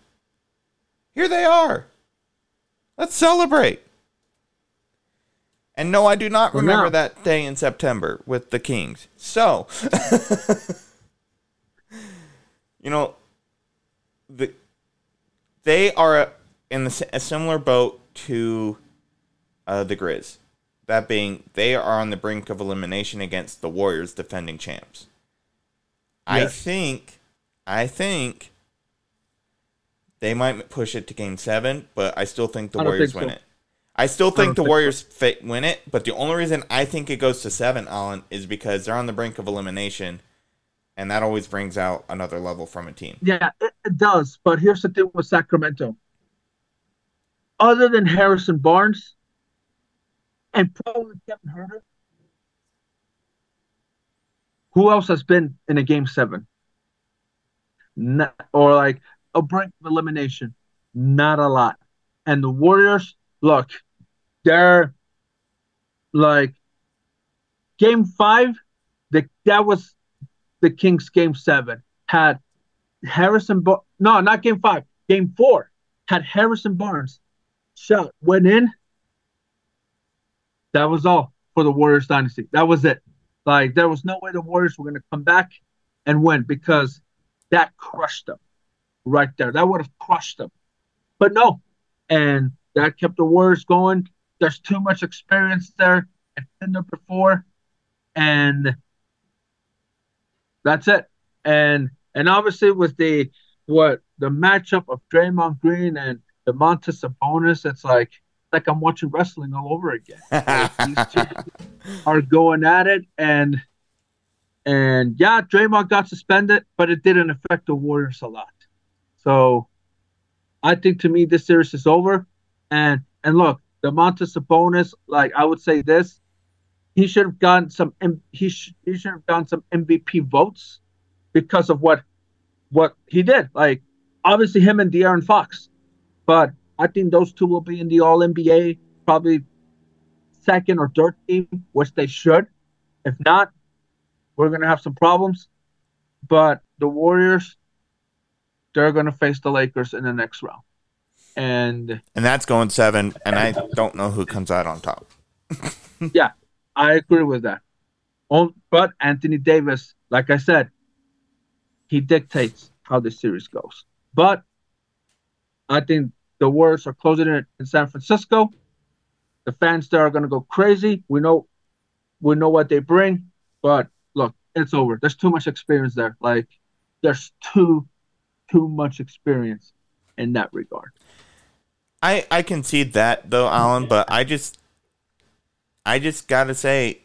Here they are. Let's celebrate. And no, I do not remember that day in September with the Kings. So, you know, the they are in the, a similar boat to uh, the Grizz. That being, they are on the brink of elimination against the Warriors, defending champs. I think, I think they might push it to Game Seven, but I still think the Warriors think win so. it. I still think don't the think so. Warriors fa- win it, but the only reason I think it goes to seven, Alan, is because they're on the brink of elimination, and that always brings out another level from a team. Yeah, it, it does. But here's the thing with Sacramento. Other than Harrison Barnes and probably Kevin Huerter, who else has been in a game seven? Not, or like a brink of elimination? Not a lot. And the Warriors, look, they're like game five, the, that was the Kings game seven. Had Harrison, Bar- no, not game five, game four, had Harrison Barnes shot, went in. That was all for the Warriors dynasty. That was it. Like there was no way the Warriors were going to come back and win because that crushed them right there. That would have crushed them. But no, and that kept the Warriors going. There's too much experience there. I've been there before, and that's it. And and obviously with the what the matchup of Draymond Green and Domantas Sabonis, it's like like I'm watching wrestling all over again. These two are going at it, and and yeah, Draymond got suspended, but it didn't affect the Warriors a lot. So I think to me this series is over. And and look, Domantas Sabonis, like I would say this, he should have gotten some he he should have gotten some MVP votes because of what what he did. Like obviously him and De'Aaron Fox, but I think those two will be in the All NBA probably second or third team, which they should. If not, we're gonna have some problems. But the Warriors, they're gonna face the Lakers in the next round, and and that's going seven, and I don't know who comes out on top. Yeah, I agree with that. But Anthony Davis, like I said, he dictates how the series goes. But I think the Warriors are closing it in San Francisco. The fans there are going to go crazy. We know, we know what they bring. But look, it's over. There's too much experience there. Like, there's too, too much experience in that regard. I I concede that though, Alan, but I just I just gotta say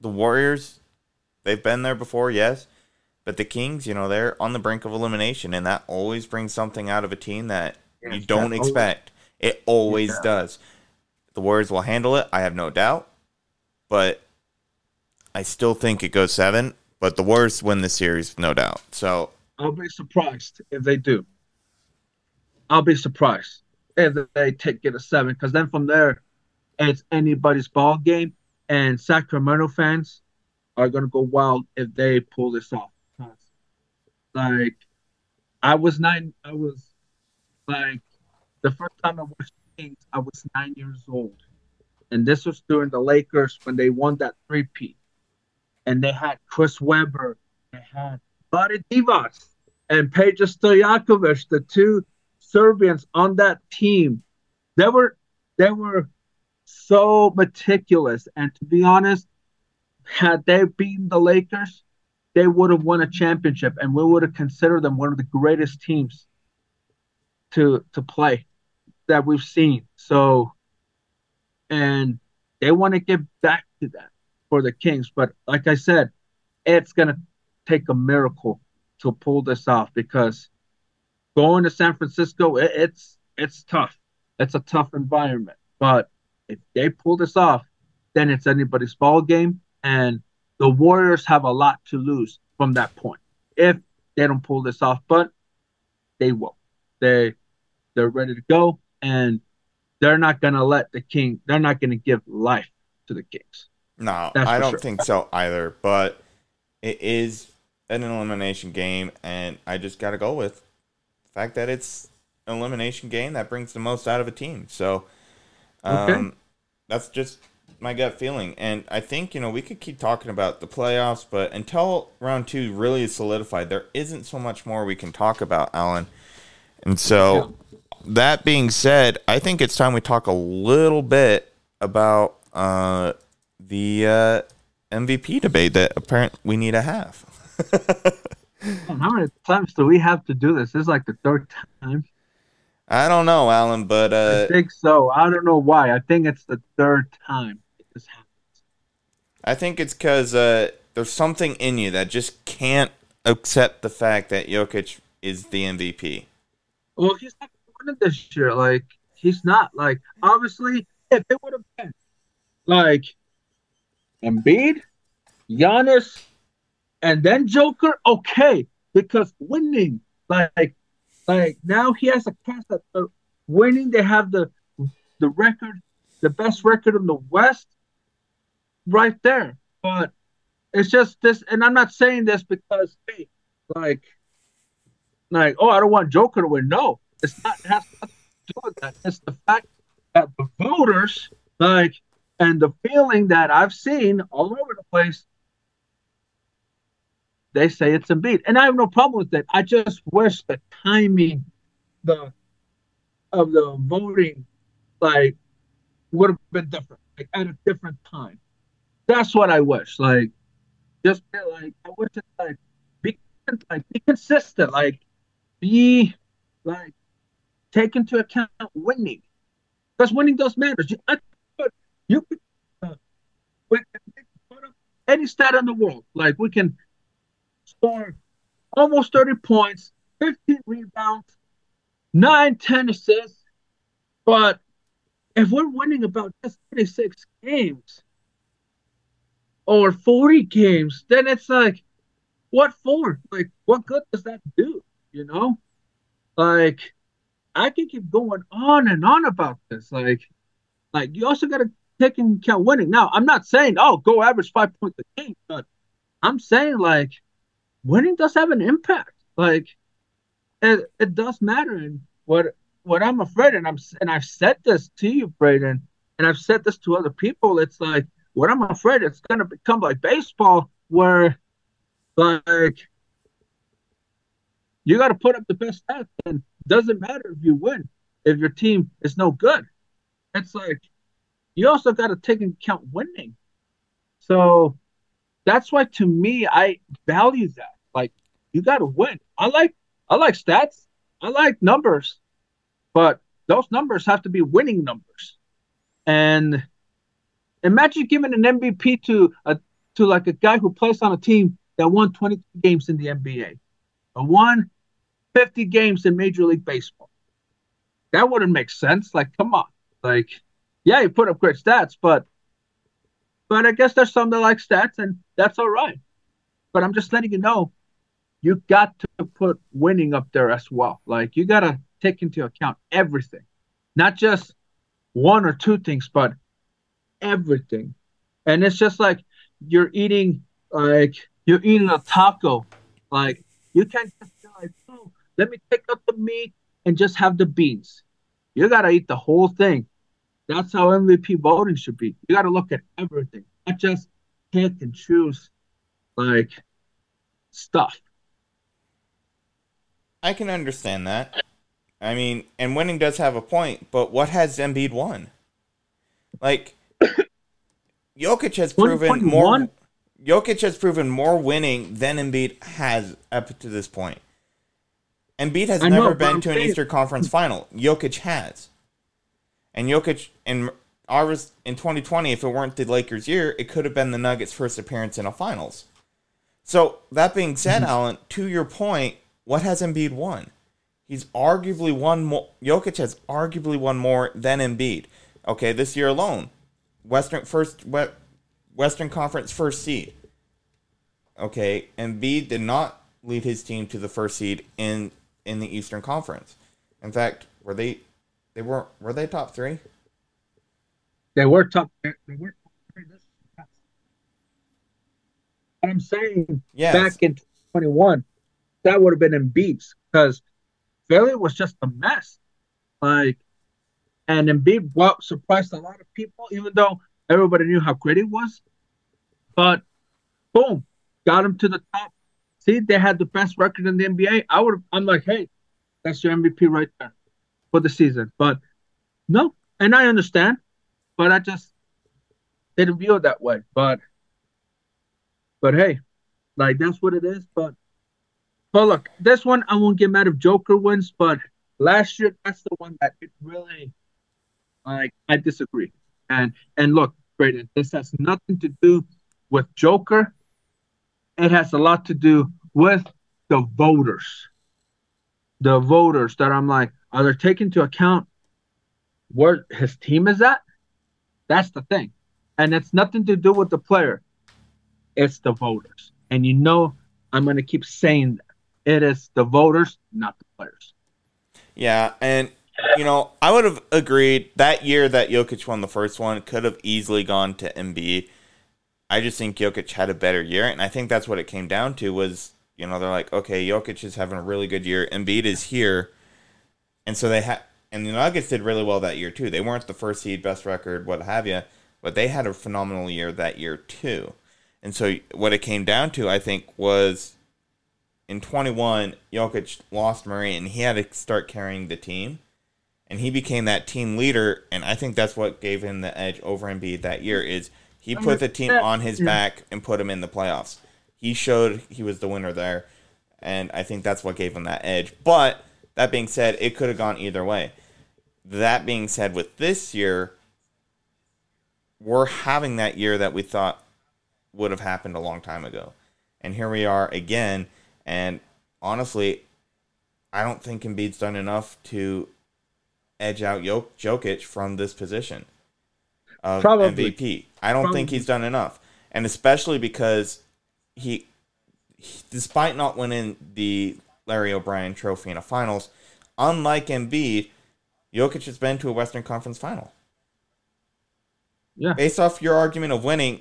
the Warriors, they've been there before, yes. But the Kings, you know, they're on the brink of elimination, and that always brings something out of a team that you don't that always- expect. It always Yeah. does. The Warriors will handle it, I have no doubt. But I still think it goes seven. But the Warriors win the series, no doubt. So I'll be surprised if they do. I'll be surprised if they take it a seven, because then from there, it's anybody's ball game, and Sacramento fans are gonna go wild if they pull this off. Like, I was nine. I was like the first time I watched Kings, I was nine years old, and this was during the Lakers when they won that three-peat, and they had Chris Webber, they had Buddy Divac and Peja Stojakovic, the two Serbians on that team, they were they were so meticulous. And to be honest, had they beaten the Lakers, they would have won a championship, and we would have considered them one of the greatest teams to to play that we've seen. So, and they want to get back to that for the Kings. But like I said, it's gonna take a miracle to pull this off because going to San Francisco, it, it's it's tough. It's a tough environment. But if they pull this off, then it's anybody's ball game, and the Warriors have a lot to lose from that point if they don't pull this off. But they will. They they're ready to go, and they're not gonna let the king. They're not gonna give life to the Kings. No, That's I don't sure. think so either. But it is an elimination game, and I just got to go with the fact that it's an elimination game that brings the most out of a team. So, um, Okay. that's just my gut feeling. And I think you know we could keep talking about the playoffs, but until round two really is solidified, there isn't so much more we can talk about, Alan. And so, that being said, I think it's time we talk a little bit about uh, the uh, MVP debate that apparently we need to have. Man, How many times do we have to do this? This is like the third time. I don't know, Alan, but I uh, think so. I don't know why. I think it's the third time this happens. I think it's because uh, there's something in you that just can't accept the fact that Jokic is the MVP. Well, he's not winning this year. Like he's not. Like obviously, if it would have been like Embiid, Giannis, and then Joker, okay, because winning, like, like now he has a cast that uh, winning. They have the the record, the best record in the West, right there. But it's just this, and I'm not saying this because hey, like like, oh, I don't want Joker to win. No, it's not. It has nothing to do with that. It's the fact that the voters, like, and the feeling that I've seen all over the place, they say it's Embiid, and I have no problem with that. I just wish the timing, the of the voting, like, would have been different, like at a different time. That's what I wish. Like, just like I wish it like be like be consistent. Like be like take into account winning because winning does matter. You, I, you could uh, up any stat in the world. Like we can score almost 30 points, 15 rebounds, 9, 10 assists. But if we're winning about just 36 games or 40 games, then it's like, what for? Like, what good does that do? You know? Like, I can keep going on and on about this. Like, like you also got to take into account winning. Now, I'm not saying, oh, go average five points a game, but I'm saying like winning does have an impact. Like, it, it does matter. And what what I'm afraid, and I'm and I've said this to you, Braden, and I've said this to other people. It's like what I'm afraid it's gonna become like baseball, where like you got to put up the best stats, and doesn't matter if you win if your team is no good. It's like you also got to take into account winning. So that's why, to me, I value that. Like you got to win. I like I like stats. I like numbers, but those numbers have to be winning numbers. And imagine giving an MVP to a to like a guy who plays on a team that won 22 games in the NBA, or won 50 games in Major League Baseball. That wouldn't make sense. Like, come on. Like, yeah, you put up great stats, but but I guess there's some that like stats, and that's all right. But I'm just letting you know, you got to put winning up there as well. Like, you got to take into account everything, not just one or two things, but everything. And it's just like you're eating, like you're eating a taco. Like you can't just like, oh, let me take out the meat and just have the beans. You gotta eat the whole thing. That's how MVP voting should be. You gotta look at everything, not just pick and choose like stuff. I can understand that. I mean, and winning does have a point, but what has Embiid won? Like, Jokic has proven more. 2021? Jokic has proven more winning than Embiid has up to this point. Embiid has I never but been to an saying- Eastern Conference final. Jokic has. And Jokic in ours in 2020, if it weren't the Lakers' year, it could have been the Nuggets' first appearance in a finals. So that being said, Mm-hmm. Alan, to your point, what has Embiid won? He's arguably won more. Jokic has arguably won more than Embiid. Okay, this year alone, Western first Western Conference first seed. Okay, Embiid did not lead his team to the first seed in in the Eastern Conference. In fact, were they they were were they top three? They were top. They were top three this. What I'm saying Yes. back in 2021, that would have been in Embiid's because Philly was just a mess. Like, and Embiid well, surprised a lot of people, even though everybody knew how great he was. But boom, got him to the top. See, they had the best record in the NBA. I would, I'm like, hey, that's your MVP right there for the season. But no, and I understand, but I just didn't view it that way. But, but hey, like that's what it is. But, but look, this one I won't get mad if Joker wins. But last year, that's the one that it really, like, I disagree. And and look, Brayden, this has nothing to do with Joker. It has a lot to do with the voters. The voters that I'm like, are they taking into account where his team is at? That's the thing. And it's nothing to do with the player. It's the voters. And you know I'm gonna keep saying that. It is the voters, not the players. Yeah, and you know, I would have agreed that year that Jokic won the first one could have easily gone to Embiid. I just think Jokic had a better year, and I think that's what it came down to was, you know, they're like, okay, Jokic is having a really good year, Embiid is here, and so they had, and the Nuggets did really well that year too. They weren't the first seed, best record, what have you, but they had a phenomenal year that year too. And so what it came down to, I think, was in 21, Jokic lost Murray, and he had to start carrying the team. And he became that team leader and i think that's what gave him the edge over Embiid that year is he put the team on his back and put him in the playoffs. He showed he was the winner there and i think that's what gave him that edge. But that being said it could have gone either way. That being said with this year we're having that year that we thought would have happened a long time ago. And here we are again and honestly i don't think Embiid's done enough to edge out Jok- Jokic from this position of Probably. MVP. I don't think he's done enough, and especially because he, he- despite not winning the Larry O'Brien Trophy in a finals, unlike Embiid, Jokic has been to a Western Conference final. Yeah. Based off your argument of winning,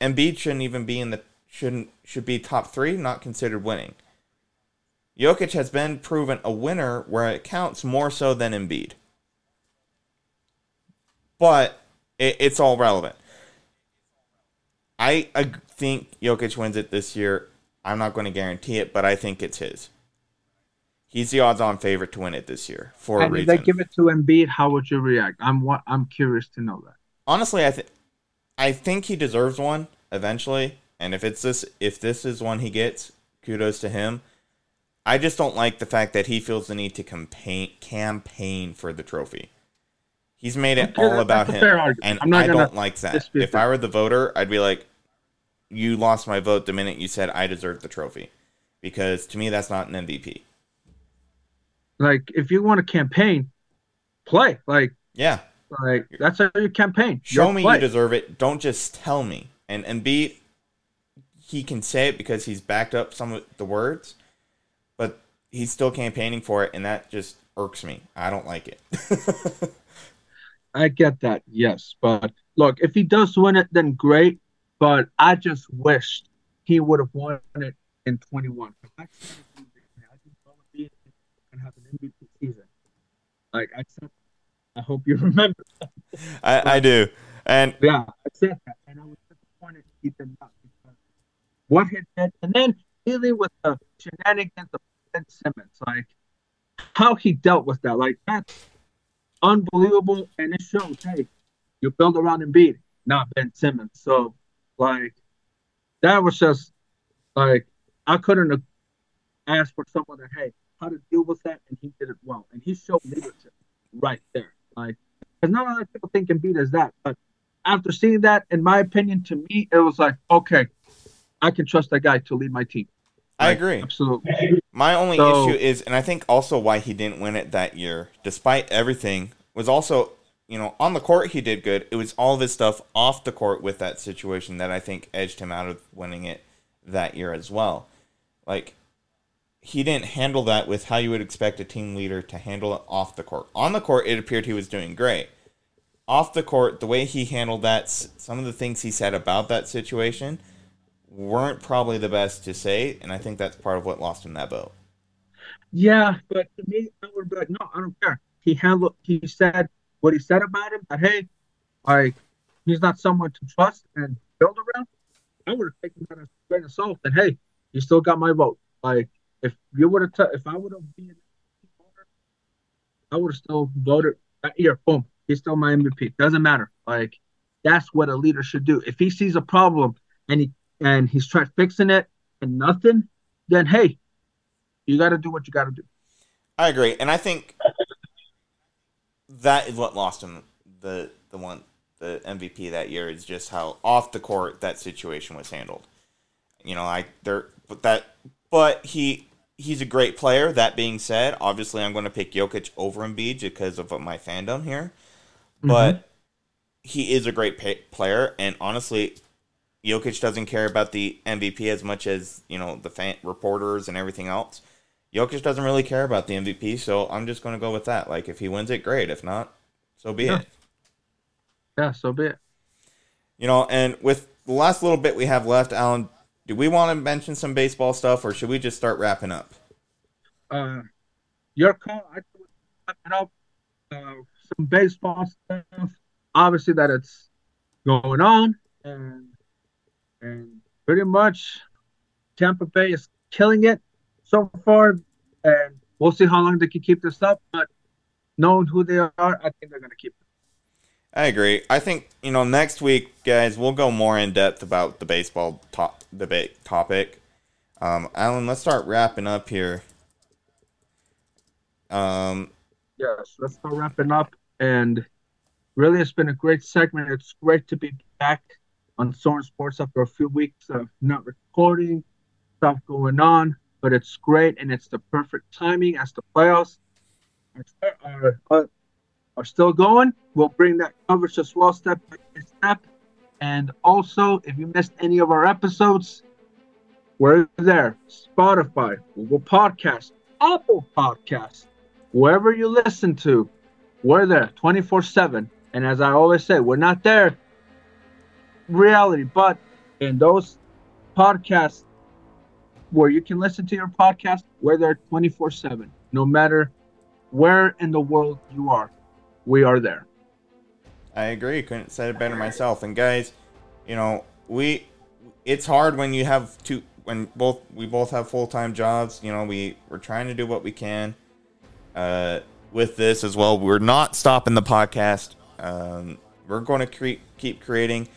Embiid shouldn't even be in the shouldn't should be top three, not considered winning. Jokic has been proven a winner where it counts more so than Embiid. But it, it's all relevant. I, I think Jokic wins it this year. I'm not going to guarantee it, but I think it's his. He's the odds-on favorite to win it this year for a And if they give it to Embiid, how would you react? I'm what I'm curious to know that. honestly, I think I think he deserves one eventually. And if it's this, if this is one he gets, kudos to him. I just don't like the fact that he feels the need to campaign campaign for the trophy. He's made it all about him, and I don't like that. If. I were the voter, I'd be like, "You lost my vote the minute you said I deserve the trophy," because to me that's not an MVP. Like, if you want to campaign, play. Like, Yeah, like that's how you campaign. Show Your me play. you deserve it. Don't just tell me. And and B, he can say it because he's backed up some of the words, but he's still campaigning for it, and that just irks me. I don't like it. I get that, yes. But look, if he does win it, then great. But I just wished he would have won it in 21. I said it from the beginning. I think have an MVP season. Like I said, I hope you remember. I, I do. And Yeah, I said that, and I was disappointed he did not. What he did, and then dealing with the shenanigans of Ben Simmons, like how he dealt with that, like that's unbelievable, and it shows. Hey, you build around Embiid, not Ben Simmons. So, like, that was just like I couldn't ask for someone that hey how to deal with that, and he did it well, and he showed leadership right there. Like, because not a lot of people think Embiid is that, but after seeing that, in my opinion, to me, it was like, okay, I can trust that guy to lead my team. I Like, agree. Absolutely. My only So- issue is, and I think also why he didn't win it that year, despite everything, was also, you know, on the court he did good. It was all of his stuff off the court with that situation that I think edged him out of winning it that year as well. Like, he didn't handle that with how you would expect a team leader to handle it off the court. On the court, it appeared he was doing great. Off the court, the way he handled that, some of the things he said about that situation weren't probably the best to say, and I think that's part of what lost him that vote. Yeah, but to me, I would be like, no, I don't care. He handled. He said what he said about him. That hey, like he's not someone to trust and build around. I would have taken that as a grain of salt. And hey, you still got my vote. Like if you would have, t- if I would have been, I would have still voted that year. Boom, he's still my MVP. Doesn't matter. Like that's what a leader should do. If he sees a problem and he and he's tried fixing it and nothing, then hey, you got to do what you got to do. I agree, and I think that is what lost him the the one the MVP that year is just how off the court that situation was handled. You know, I there but that but he he's a great player. That being said, obviously I'm going to pick Jokic over Embiid because of my fandom here. But mm-hmm. he is a great pa player, and honestly, Jokic doesn't care about the MVP as much as you know the fan reporters and everything else. Jokic doesn't really care about the MVP, so I'm just going to go with that. Like, if he wins it, great. If not, so be Yeah. it. Yeah, so be it. You know, and with the last little bit we have left, Alan, do we want to mention some baseball stuff, or should we just start wrapping up? Uh, your call. I would wrap up. Uh, some baseball stuff. Obviously, that it's going on, and and pretty much Tampa Bay is killing it so far, and we'll see how long they can keep this up. But knowing who they are, I think they're gonna keep it. I agree. I think you know next week, guys, we'll go more in depth about the baseball top debate topic. Um, Alan, let's start wrapping up here. Um, Yes, let's start wrapping up. And really, it's been a great segment. It's great to be back on Soren Sports after a few weeks of not recording, stuff going on. But it's great, and it's the perfect timing as the playoffs are, are, are, still going. We'll bring that coverage as well, step by step. And also, if you missed any of our episodes, we're there. Spotify, Google Podcast, Apple Podcast, wherever you listen to, we're there 24 7. And as I always say, we're not there reality, but in those podcasts where you can listen to your podcast, we're there 24 7. No matter where in the world you are, we are there. I agree. Couldn't say it better myself. And guys, you know, we it's hard when you have two when both we both have full time jobs. You know, we we're trying to do what we can uh, with this as well. We're not stopping the podcast. Um, we're going to cre- keep creating,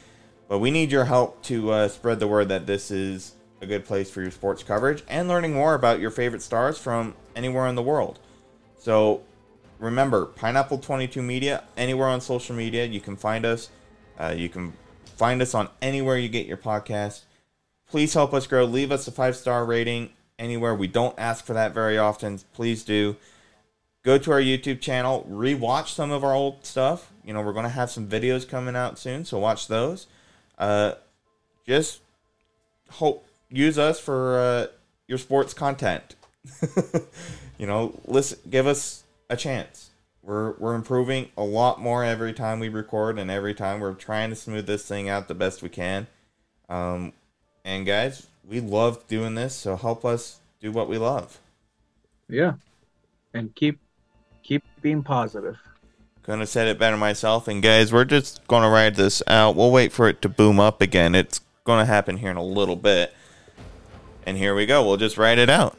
but we need your help to uh, spread the word that this is a good place for your sports coverage and learning more about your favorite stars from anywhere in the world. So remember pineapple 22 media anywhere on social media you can find us. Uh, you can find us on anywhere you get your podcast. Please help us grow. Leave us a five star rating anywhere. We don't ask for that very often. Please do. Go to our youtube channel. Rewatch some of our old stuff. You know we're going to have some videos coming out soon so watch those uh, just hope use us for uh, your sports content you know listen give us a chance. We're we're improving a lot more every time we record, and every time we're trying to smooth this thing out the best we can. Um, and guys, we love doing this, so help us do what we love. Yeah. And keep keep being positive. Have said it better myself. And guys, we're just gonna ride this out. We'll wait for it to boom up again. It's gonna happen here in a little bit. And here we go. We'll just ride it out.